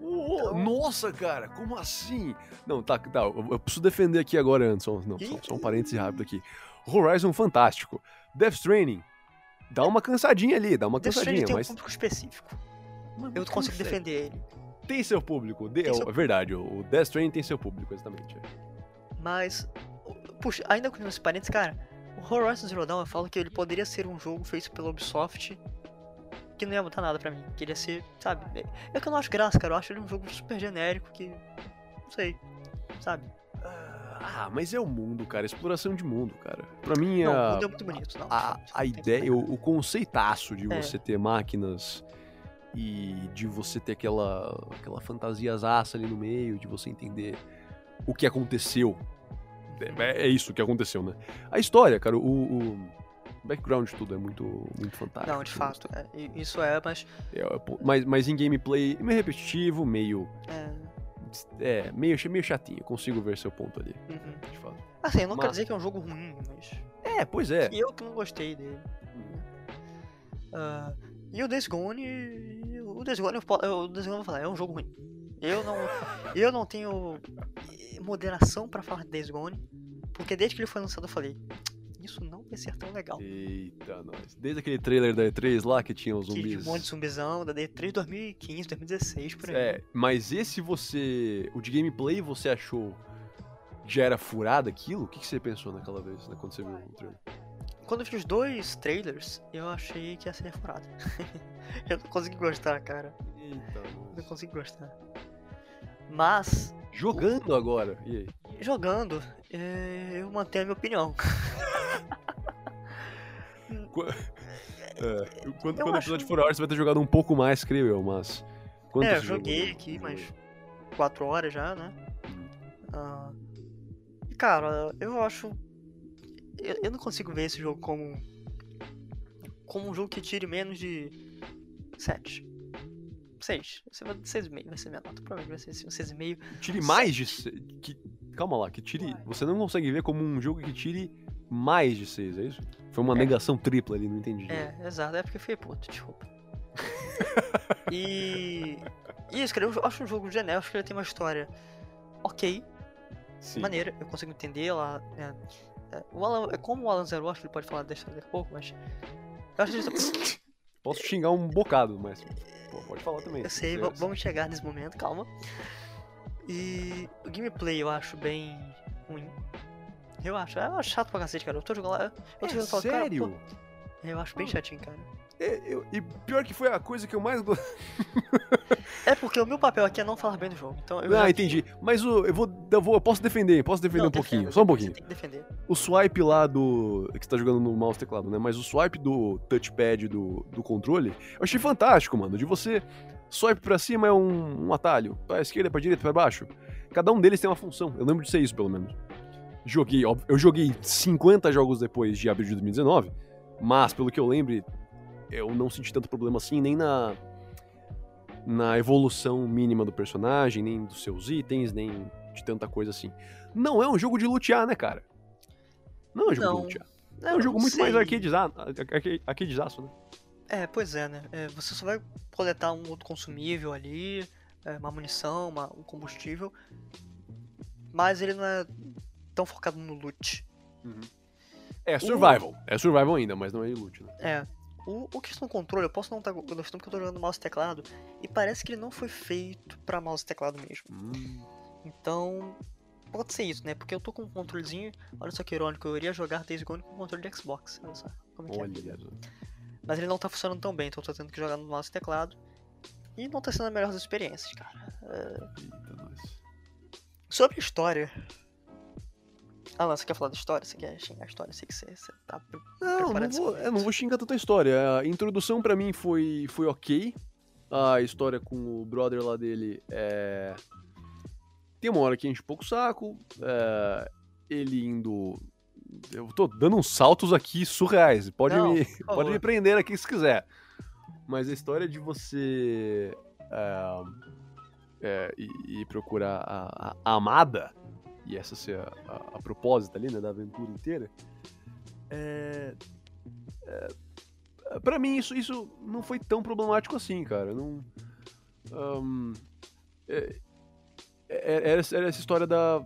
Então- Nossa, cara, como assim? Não, tá, tá, eu, preciso defender aqui agora, Anderson. Não, só, só um parêntese rápido aqui. Horizon, fantástico. Death Stranding, dá uma cansadinha ali, dá uma Death cansadinha, tem um mas... público específico. Mano, Eu consigo consegue. defender ele. Tem seu público, de- Tem é, seu- é verdade, o Death Stranding tem seu público, exatamente. Mas, puxa, ainda com esse parênteses, cara, o Horizon Zero Dawn eu falo que ele poderia ser um jogo feito pela Ubisoft que não ia mudar nada pra mim. Que ele ia ser, sabe? é- É que eu não acho graça, cara. Eu acho ele um jogo super genérico que. Não sei. Sabe? Ah, mas é o mundo, cara, exploração de mundo, cara. Pra mim, Não, o a, mundo é muito bonito. Não, a, não a ideia, o, o conceitaço de É. você ter máquinas e de você ter aquela, aquela fantasiazaça ali no meio, de você entender o que aconteceu. negar. É, é isso que aconteceu, né? A história, cara, o, o background de tudo é muito, muito fantástico. Não, de fato. é, i- isso é, mas. É, é, mas, mas em gameplay, meio repetitivo, meio. É, É, meio, meio chatinho. Eu consigo ver seu ponto ali, uhum. de fato. Assim, eu não quero Mas- dizer que é um jogo ruim, mas. É, pois é. E eu que não gostei dele. Ah, e o Days Gone. O Days Gone, eu, o Days Gone eu vou falar, é um jogo ruim. Eu não, eu não tenho moderação pra falar de Days Gone, porque desde que ele foi lançado eu falei, isso não vai ser tão legal. Eita, nós. Desde aquele trailer da E3 lá que tinha os Que zumbis. um monte de zumbizão, da D3 2015, 2016, por aí. É, mas esse você. O de gameplay você achou que já era furado aquilo? O que, que você pensou naquela vez, né, quando você viu o trailer? Quando eu vi os dois trailers, eu achei que ia ser furado. eu não consegui gostar, cara. Eita, Não consegui gostar. Mas, Jogando agora. E aí? jogando, eh, eu mantenho a minha opinião. Qu- É, quando, Eu quando o episódio for a hora, você vai ter jogado um pouco mais, creio eu, mas. Quanto É, eu você jogou? joguei aqui, mas 4 horas já, né? Hum. Ah, e cara, eu acho. Eu, eu não consigo ver esse jogo como. Como um jogo que tire menos de 7. 6. 6,5 vai ser minha nota. Provavelmente vai ser 6,5. Tire mais de. Que... Calma lá, que tire. Você não consegue ver como um jogo que tire mais de 6, é isso? Foi uma É. negação tripla ali, não entendi. É, exato. É porque eu fiquei puto, desculpa. e. Isso, cara, eu acho um jogo genérico. Acho que ele tem uma história ok. Sim. maneira, eu consigo entender ela. É, é, o Alan, é como o Alan Zero, acho que ele pode falar da história daqui a pouco, mas. Eu acho que ele Posso xingar um bocado, mas. Pô, pode falar também. Eu se sei, vamos chegar nesse momento, calma. E o gameplay eu acho bem ruim. Eu acho, eu acho chato pra cacete, cara. Eu tô jogando lá. Eu tô É jogando falo, cara, sério? pô, eu acho bem chatinho, cara. É, eu- e pior que foi a coisa que eu mais gostei. É porque o meu papel aqui é não falar bem do jogo. Então eu Ah, já- entendi. Mas o, eu, vou, eu vou. Eu posso defender, posso defender Não, um pouquinho. defenda, Só um você pouquinho. Tem que defender. O swipe lá do. que você tá jogando no mouse teclado, né? Mas o swipe do touchpad do, do controle, eu achei fantástico, mano. De você. Swipe pra cima é um, um atalho. Pra esquerda, pra direita, pra baixo. Cada um deles tem uma função. Eu lembro de ser isso, pelo menos. Joguei, óbvio, eu joguei 50 jogos depois de abril de 2019, mas pelo que eu lembro, eu não senti tanto problema assim, nem na. Na evolução mínima do personagem, nem dos seus itens, nem de tanta coisa assim. Não é um jogo de lutear, né, cara? Não é um jogo Não. de lutear. É, um jogo muito mais sei. arcadeza- arca- arcadezaço, né? É, pois é, né? É, você só vai coletar um outro consumível ali, é, uma munição, uma- um combustível. Mas ele não é tão focado no loot. É survival. É survival ainda, mas não é loot, né? É. O, o questão do controle, eu posso não estar gostando porque eu tô jogando mouse e teclado. E parece que ele não foi feito pra mouse e teclado mesmo. Hum, Então. Pode ser isso, né? Porque eu tô com um controlezinho. Olha só que irônico, eu iria jogar Days Gone com controle de Xbox. Olha só como é que é. olha. Mas ele não tá funcionando tão bem, então eu tô tendo que jogar no mouse e teclado. E não tá sendo a melhor das experiências, cara. Nós. Sobre a história. Alan, você quer falar da história? Você quer xingar a história? Sei que você, você tá. Não, não vou, eu não vou xingar tanta história. A introdução pra mim foi, foi ok. A história com o brother lá dele é. Tem uma hora que enche um pouco o saco. é, Ele indo. Eu tô dando uns saltos aqui surreais. Pode, Não, me, pode me prender aqui se quiser. Mas a história de você. é, é, ir, ir procurar a, a- a amada, e essa ser a, a, a propósito ali, né, da aventura inteira. É, Pra mim, isso, isso não foi tão problemático assim, cara. Não. ahn, é- é- era, era essa história da.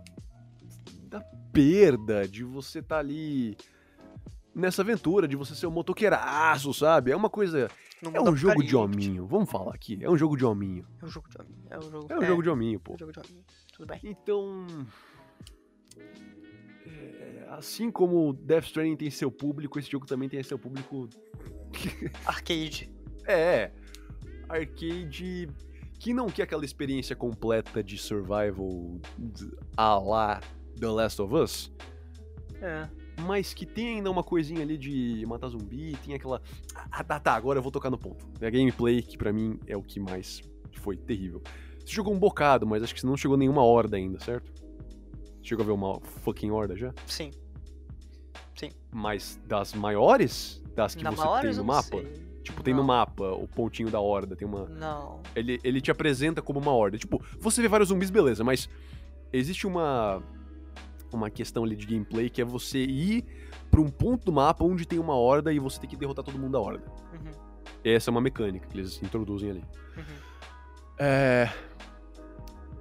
da perda, de você estar ali nessa aventura, de você ser um motoqueiraço, sabe? É uma coisa. É um jogo de hominho. Vamos falar aqui. É um jogo de hominho. É um jogo de hominho. É um jogo, É um jogo de hominho, é pô. um jogo de hominho. Tudo bem. Então. É, assim como Death Stranding tem seu público, esse jogo também tem seu público Arcade. É, arcade que não quer aquela experiência completa de survival a lá The Last of Us, É. mas que tem ainda uma coisinha ali de matar zumbi, tem aquela. Ah, tá, tá, agora eu vou tocar no ponto. É a gameplay que pra mim é o que mais foi terrível. Você jogou um bocado, mas acho que você não chegou nenhuma horda ainda, certo? Chegou a ver uma fucking horda já? Sim. Mas das maiores? Das que Na você maior tem no mapa? sei. Tipo, tem no Não. mapa o pontinho da horda, tem uma. Não. Ele, ele te apresenta como uma horda. Tipo, você vê vários zumbis, beleza, mas existe uma uma questão ali de gameplay que é você ir pra um ponto do mapa onde tem uma horda e você tem que derrotar todo mundo da horda. Uhum. Essa é uma mecânica que eles introduzem ali. Uhum. É...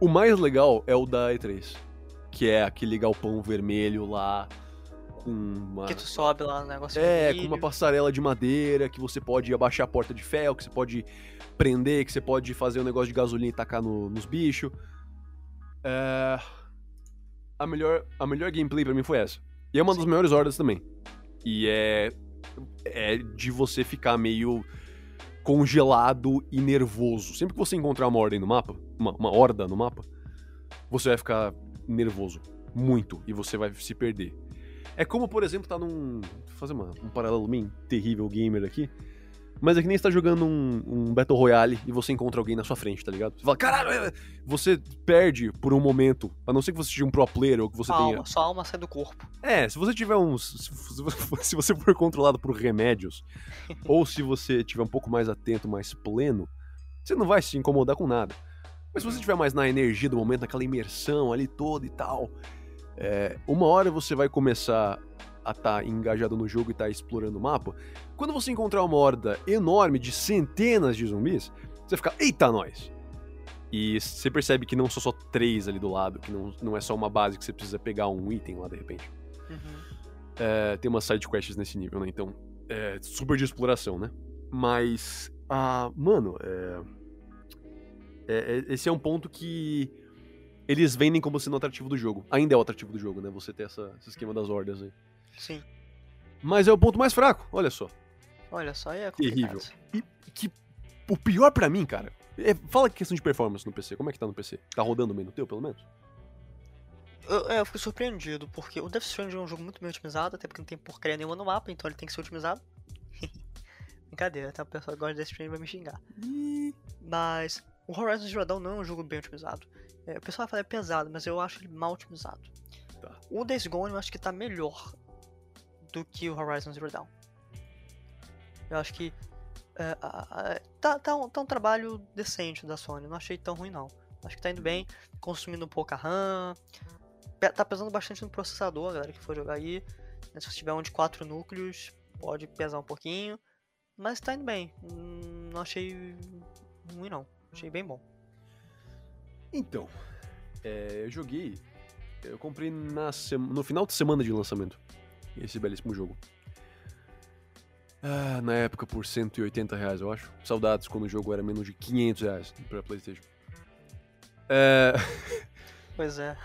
O mais legal é o da E3, que é aquele galpão vermelho lá com uma Que tu sobe lá no negócio é, com uma passarela de madeira que você pode abaixar a porta de ferro, que você pode prender, que você pode fazer um negócio de gasolina e tacar no- nos bichos. É... A, melhor, a melhor gameplay pra mim foi essa. E é uma das Sim. maiores hordas também. E é, é de você ficar meio congelado e nervoso. Sempre que você encontrar uma ordem no mapa, uma, uma horda no mapa, você vai ficar nervoso. Muito. E você vai se perder. É como, por exemplo, tá num. Vou fazer uma- um paralelo bem terrível gamer aqui. Mas é que nem você tá jogando um, um Battle Royale e você encontra alguém na sua frente, tá ligado? Você fala, caralho, é- você perde por um momento, a não ser que você seja um pro player ou que você Sua tenha. alma, sua alma sai do corpo. É, se você tiver uns. Se você for controlado por remédios, ou se você tiver um pouco mais atento, mais pleno, você não vai se incomodar com nada. Mas se você estiver mais na energia do momento, naquela imersão ali toda e tal, é, uma hora você vai começar a estar engajado no jogo e estar explorando o mapa. Quando você encontrar uma horda enorme de centenas de zumbis, você fica, eita, nós! E você percebe que não são só três ali do lado, que não, não é só uma base que você precisa pegar um item lá de repente. Uhum. É, tem umas side quests nesse nível, né? Então, é super de exploração, né? Mas, ah, mano, é, é- é- esse é um ponto que eles vendem como sendo atrativo do jogo. Ainda é o atrativo do jogo, né? Você ter essa, esse esquema das hordas aí. Sim. Mas é o ponto mais fraco, olha só. Olha só, é complicado. Terrível. E que o pior pra mim, cara, é, fala questão de performance no PC. Como é que tá no PC? Tá rodando bem no teu, pelo menos? Eu, é, eu fiquei surpreendido, porque o Death Stranding é um jogo muito bem otimizado, até porque não tem porcaria nenhuma no mapa, então ele tem que ser otimizado. Brincadeira, tá? O pessoal que gosta de Death Stranding vai me xingar. Mas o Horizon Zero Dawn não é um jogo bem otimizado. É, o pessoal fala que é pesado, mas eu acho ele mal otimizado. Tá. O Days Gone eu acho que tá melhor do que o Horizon Zero Dawn. Eu acho que a- a- tá, tá, um, tá um trabalho decente da Sony, não achei tão ruim não. Acho que tá indo bem, consumindo pouca RAM, tá pesando bastante no processador, galera que for jogar aí. né, Se você tiver um de 4 núcleos, pode pesar um pouquinho, mas tá indo bem. Hum, Não achei ruim não, achei bem bom. Então, é, eu joguei. Eu comprei na no final de semana de lançamento esse belíssimo jogo. Ah, na época por 180 reais, eu acho. Saudades quando o jogo era menos de 500 reais pra PlayStation. É, Pois é.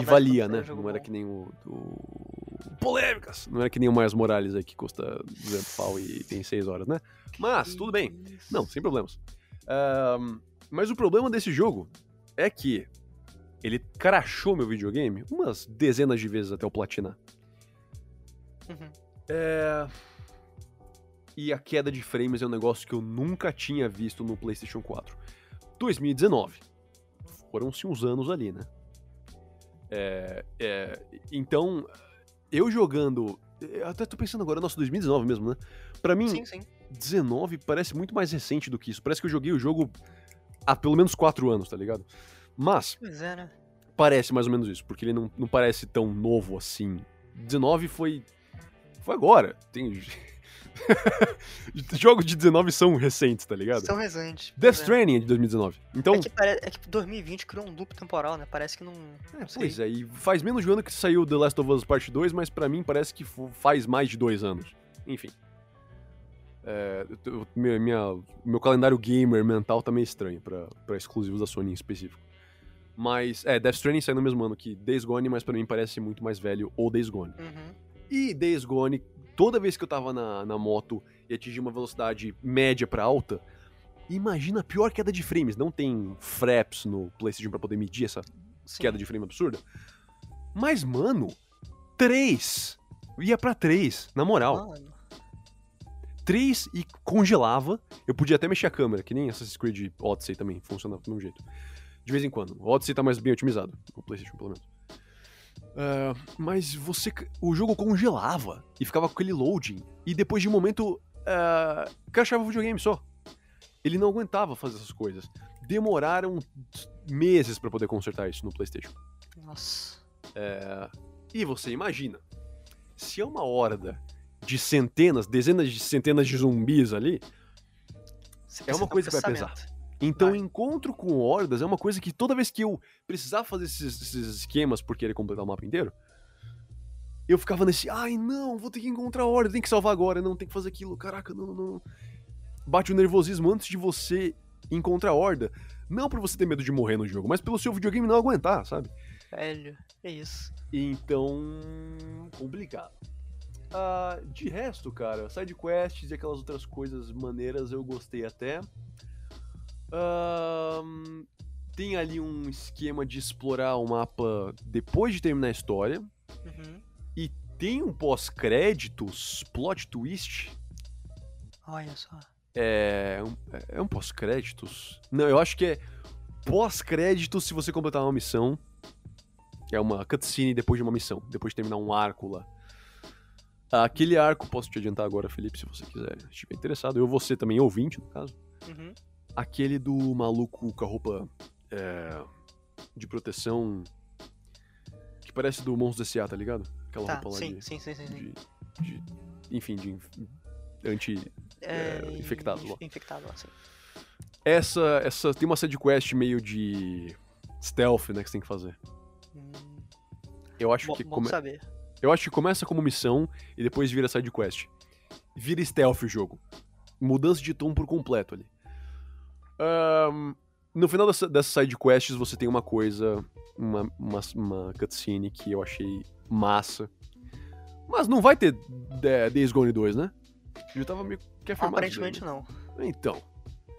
E valia, né? um Não era que nem o, o- Polêmicas! Não era que nem o Miles Morales aí que custa 200 pau e tem 6 horas, né? Mas, tudo bem. Não, sem problemas. Ahn, mas o problema desse jogo é que ele crashou meu videogame umas dezenas de vezes até eu platinar. Uhum. É... E a queda de frames é um negócio que eu nunca tinha visto no PlayStation 4. 2019. Foram-se uns anos ali, né? É, é, então, eu jogando. eu Até tô pensando agora, nossa, 2019 mesmo, né? Pra mim, Sim, sim. 19 parece muito mais recente do que isso. Parece que eu joguei o jogo há pelo menos 4 anos, tá ligado? Mas Pois é, né? parece mais ou menos isso, porque ele não, não parece tão novo assim. 19 foi. Foi agora. Tem. Jogos de 19 são recentes, tá ligado? São recentes. Death é. Stranding é de 2019. Então. É que, pare... é que 2020 criou um loop temporal, né? Parece que não. É, não pois é, e faz menos de um ano que saiu The Last of Us Part 2, mas pra mim parece que faz mais de dois anos. Enfim. É, eu minha, minha- meu calendário gamer mental tá meio estranho pra, pra exclusivos da Sony em específico. Mas, é, Death Stranding saiu no mesmo ano que Days Gone, mas pra mim parece muito mais velho ou Days Gone. Uhum. E Days Gone, toda vez que eu tava na, na moto e atingi uma velocidade média pra alta, imagina a pior queda de frames. Não tem fraps no PlayStation pra poder medir essa Sim. queda de frame absurda. Mas, mano, 3. Ia pra 3, na moral. Mano, 3 e congelava. Eu podia até mexer a câmera, que nem Assassin's Creed Odyssey também funcionava do mesmo jeito. De vez em quando. O Odyssey tá mais bem otimizado, no PlayStation pelo menos. Ah, mas você. O jogo congelava e ficava com aquele loading. E depois de um momento. Uh, crashava o videogame só. Ele não aguentava fazer essas coisas. Demoraram meses pra poder consertar isso no PlayStation. nossa. É, E você imagina, se é uma horda de centenas, dezenas de centenas de zumbis ali, É uma um coisa que vai pesar. Então Vai. encontro com hordas é uma coisa que toda vez que eu precisava fazer esses, esses esquemas por querer completar o mapa inteiro, eu ficava nesse, ai não, vou ter que encontrar a horda, tem que salvar agora, não, tem que fazer aquilo, caraca, não, não, não. Bate o nervosismo antes de você encontrar a horda. Não por você ter medo de morrer no jogo, mas pelo seu videogame não aguentar, sabe? Velho, é isso. Então, complicado. Ah, de resto, cara, side quests e aquelas outras coisas maneiras eu gostei até. Ahn, tem ali um esquema de explorar o mapa depois de terminar a história. Uhum. Tem um pós-créditos, plot twist. Olha só. É um, é um pós-créditos? Não, eu acho que é pós-créditos se você completar uma missão. É uma cutscene depois de uma missão, depois de terminar um arco lá. Aquele arco, posso te adiantar agora, Felipe, se você quiser, se estiver interessado. Eu, você também, ouvinte, no caso. Uhum. Aquele do maluco com a roupa é, de proteção que parece do Monstros S.A., tá ligado? Aquela Tá, roupa lá sim, de, sim, sim, sim, sim. de, de- Enfim, de anti... é, infectado lá. Infectado lá, sim. Essa, essa tem uma side quest meio de stealth, né, que você tem que fazer. Hum, Eu acho bom, que come- saber. eu acho que começa como missão e depois vira side quest. Vira stealth o jogo. Mudança de tom por completo ali. Ahn, no final dessa, dessas side quests você tem uma coisa, uma, uma, uma cutscene que eu achei massa. Mas não vai ter é, Days Gone 2, né? Eu tava meio que afirmado. Aparentemente não. Então.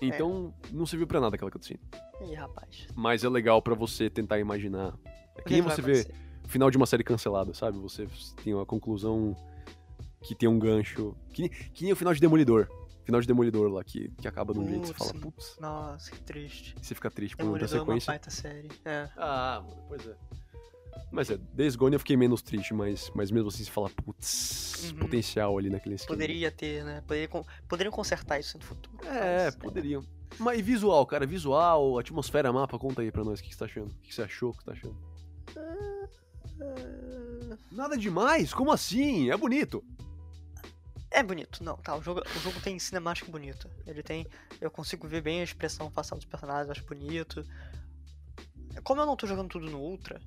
Então, não serviu pra nada aquela cutscene. Ih, rapaz. Mas é legal pra você tentar imaginar. É que nem você vê final de uma série cancelada, sabe? Você tem uma conclusão que tem um gancho. Que, que nem o final de Demolidor. Final de Demolidor lá, que, que acaba de um jeito que você fala, putz, Nossa, que triste. e você fica triste por não ter Demolidor é uma sequência. baita série. É. Ah, mano, pois é. Mas é, Days Gone eu fiquei menos triste, mas, mas mesmo assim você fala, putz, Uhum. potencial ali naquele esquema. Poderia ter, né? Poderia, poderiam consertar isso no futuro. É, mas, poderiam. Mas e visual, cara? Visual, atmosfera, mapa, conta aí pra nós o que, que você tá achando. O que, que você achou, o que você tá achando? É, Nada demais, como assim? É bonito. É bonito, não, tá. O jogo, o jogo tem cinemática bonita. Ele tem. Eu consigo ver bem a expressão facial dos personagens, eu acho bonito. Como eu não tô jogando tudo no Ultra,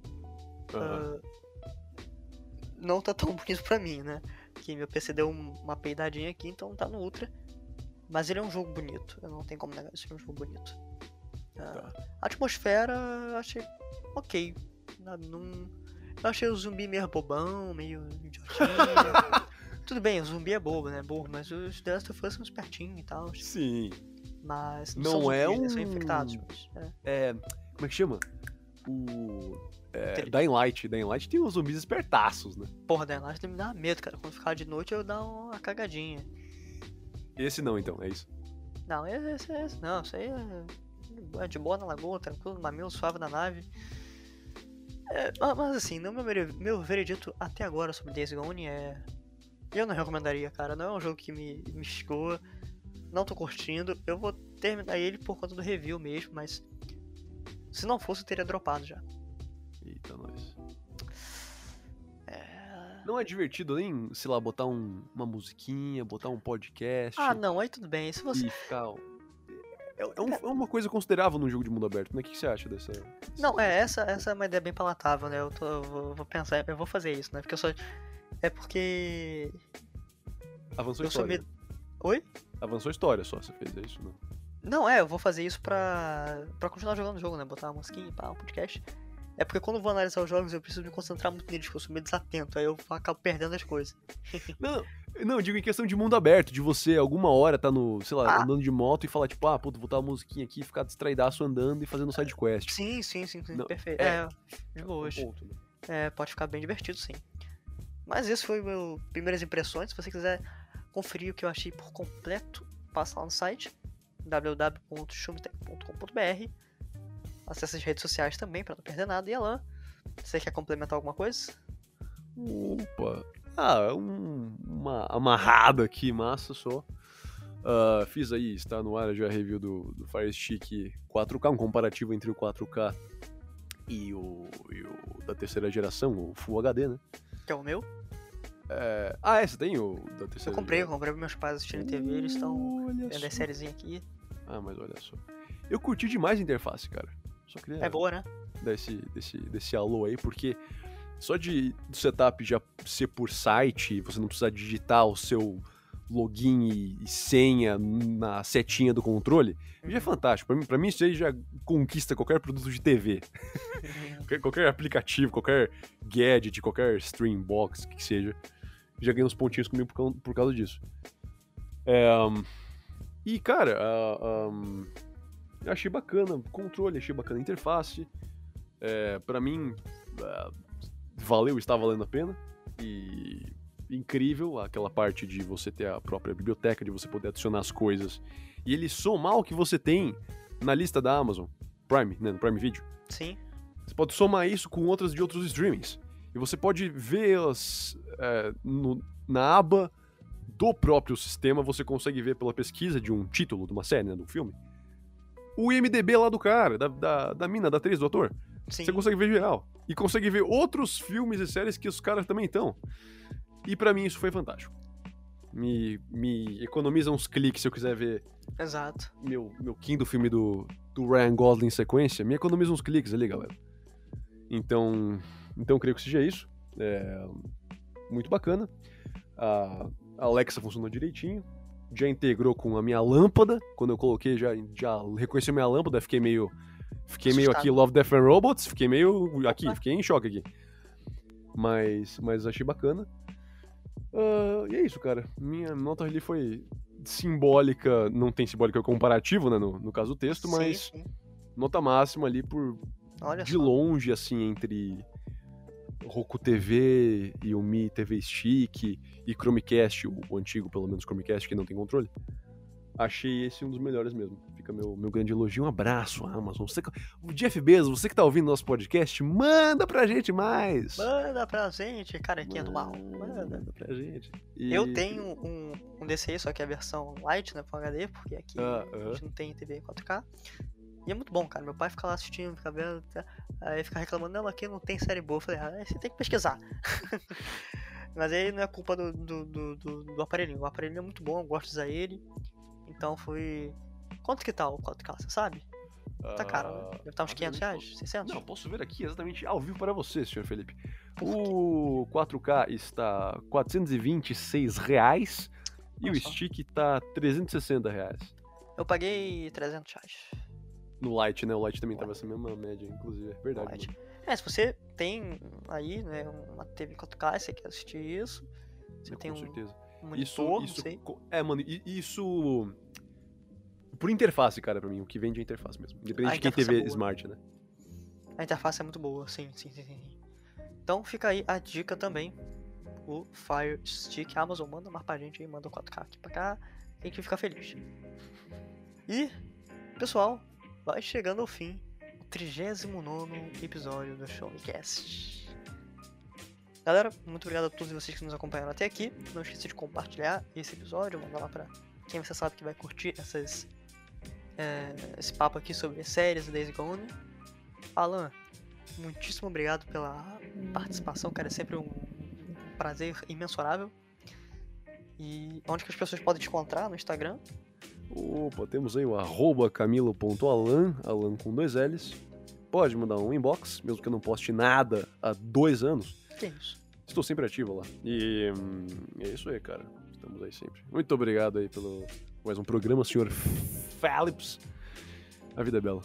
Aham. ah, não tá tão bonito pra mim, né? Que meu PC deu um- uma peidadinha aqui, então tá no Ultra. Mas ele é um jogo bonito, eu não tenho como negar isso, é um jogo bonito. Ah, A atmosfera eu achei ok. Não, não- eu achei o zumbi meio bobão, meio idiotinho. Tudo bem, o zumbi é bobo, né? Burro, mas os The Last of Us são espertinhos e tal. Sim. Mas Não são é zumbis, né? São um- infectados. Mas, é. É. Como é que chama? O. É, Dying Light. Dying Light tem uns zumbis espertaços, né? Porra, The Last me dá medo, cara. Quando ficar de noite eu dar uma cagadinha. Esse não, então, é isso. Não, esse, esse não, isso aí é, é de boa na lagoa, tranquilo, no mamilo, suave na nave. É, ma- mas assim, no meu, meu veredito até agora sobre Days Gone é. Eu não recomendaria, cara. Não é um jogo que me, me instigou. Não tô curtindo. Eu vou terminar ele por conta do review mesmo, mas. Se não fosse, eu teria dropado já. Eita, nós. É... Não é divertido nem, sei lá, botar um- uma musiquinha, botar um podcast Ah, não, aí tudo bem. Se você. e ficar. É, é um- é uma coisa considerável num jogo de mundo aberto, né? O que você acha dessa. Não, é, essa, essa é uma ideia bem palatável, né? Eu, tô, eu vou, eu vou pensar, eu vou fazer isso, né? Porque eu só. É porque. Avançou a história. meio. Oi? Avançou a história só, você fez isso, não? Não, é, eu vou fazer isso pra. pra continuar jogando o jogo, né? Botar uma musiquinha e pá, um podcast. É porque quando eu vou analisar os jogos eu preciso me concentrar muito neles, porque eu sou meio desatento, aí eu acabo perdendo as coisas. Não, não, eu digo em questão de mundo aberto, de você alguma hora tá no, sei lá, Ah. andando de moto e falar, tipo, ah, puta, vou botar uma musiquinha aqui e ficar distraidaço andando e fazendo side quest. Sim, sim, sim, sim, Não, perfeito. é. É, de boas. Ponto, né? É, pode ficar bem divertido, sim. Mas esse foi meu primeiras impressões. Se você quiser conferir o que eu achei por completo, passa lá no site www.shumitech.com.br. Acesse as redes sociais também para não perder nada. E Alan, você quer complementar alguma coisa? Opa. Ah, um- uma amarrada aqui, massa só. Ah, fiz aí, está no ar já a review do, do Fire Stick 4K, um comparativo entre o 4K e o, e o da terceira geração, o Full HD, né? Que é o meu? É, ah, é, você tem o da Eu terceira comprei, eu comprei pros meus pais assistirem TV, eles estão vendo a sériezinha aqui. Ah, mas olha só. Eu curti demais a interface, cara. Só queria É boa, né? dar esse, desse, desse alô aí, porque só de do setup já ser por site, você não precisar digitar o seu login e, e senha na setinha do controle, já é fantástico. Pra mim, pra mim isso aí já conquista qualquer produto de TV. Qualquer, qualquer aplicativo, qualquer gadget, qualquer stream box, o que, que seja, já ganha uns pontinhos comigo por, por causa disso. É, um, e, cara, ah, um, achei bacana o controle, achei bacana a interface. É, para mim, ah, valeu, está valendo a pena. E incrível aquela parte de você ter a própria biblioteca, de você poder adicionar as coisas. E ele somar o que você tem na lista da Amazon Prime, né, no Prime Video. Sim. Você pode somar isso com outras de outros streamings. E você pode ver-as é, na aba do próprio sistema, você consegue ver pela pesquisa de um título, de uma série, né, de um filme, o IMDB lá do cara, da, da, da mina, da atriz, do ator. Sim. Você consegue ver geral. E consegue ver outros filmes e séries que os caras também estão. E pra mim isso foi fantástico. Me, me economiza uns cliques se eu quiser ver Exato. meu, meu quinto filme do, do Ryan Gosling em sequência, me economiza uns cliques ali, galera. Então, então eu creio que seja isso. É, muito bacana. A Alexa funcionou direitinho. já integrou com a minha lâmpada. Quando eu coloquei, já, já reconheceu minha lâmpada, fiquei meio. Fiquei meio aqui, Love, Death and Robots, fiquei meio aqui, fiquei em choque aqui. Mas, mas achei bacana. Uh, e é isso, cara. Minha nota ali foi simbólica, não tem simbólica comparativo, né, no, no caso do texto, sim, mas sim. nota máxima ali por Olha de só. longe, assim, entre Roku TV e o Mi TV Stick e Chromecast, o, o antigo, pelo menos Chromecast, que não tem controle. Achei esse um dos melhores mesmo. Fica meu, meu grande elogio. Um abraço, Amazon. Você, o Jeff Bezos, você que tá ouvindo nosso podcast, manda pra gente mais. Manda pra gente, carequinha do mal. Manda. manda pra gente. E... Eu tenho um, um desse aí, só que é a versão light, né, pro HD, porque aqui uh. a gente não tem TV 4K. E é muito bom, cara. Meu pai fica lá assistindo, fica vendo, tá? aí fica reclamando, não, aqui não tem série boa. Eu falei, ah, você tem que pesquisar. Mas aí não é culpa do, do, do, do, do aparelhinho. O aparelhinho é muito bom, eu gosto de usar ele. Então foi. Quanto que tá o 4K, você sabe? Tá caro, né? Ah, Deve estar tá uns 500 reais, 600? Não, posso ver aqui exatamente ao vivo para você, senhor Felipe. O 4K está 426 reais e o stick está 360 reais. Eu paguei 300 reais. No Lite, né? O Lite também tava essa mesma média, inclusive. É verdade. É, se você tem aí, né, uma TV 4K, você quer assistir isso, você tem com um certeza. monitor, isso, isso, É, mano, isso... Por interface, cara, pra mim, o que vende é a interface mesmo. Independente de quem TV é Smart, né? A interface é muito boa, sim, sim, sim, sim. Então fica aí a dica também. O Fire Stick. Amazon manda mais pra gente aí, manda o 4K aqui pra cá. Tem que ficar feliz. E, pessoal, vai chegando ao fim o 39 episódio do Showcast. Galera, muito obrigado a todos vocês que nos acompanharam até aqui. Não esqueça de compartilhar esse episódio, mandar lá pra quem você sabe que vai curtir essas, é, esse papo aqui sobre séries do Days Gone. Alan, muitíssimo obrigado pela participação, cara. É sempre um prazer imensurável. E onde que as pessoas podem te encontrar no Instagram? Opa, temos aí o arroba camilo.alan, alan com dois L's. Pode mandar um inbox, mesmo que eu não poste nada há dois anos. Que isso? Estou sempre ativo lá. E hum, é isso aí, cara. Estamos aí sempre. Muito obrigado aí pelo mais um programa, senhor Phillips. A vida é bela.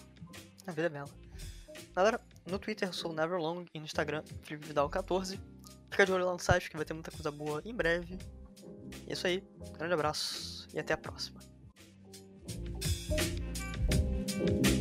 A vida é bela. Galera, no Twitter eu sou Neverlong e no Instagram Felipe Vidal 14. Fica de olho lá no site que vai ter muita coisa boa em breve. É isso aí. Grande abraço e até a próxima. Thank you.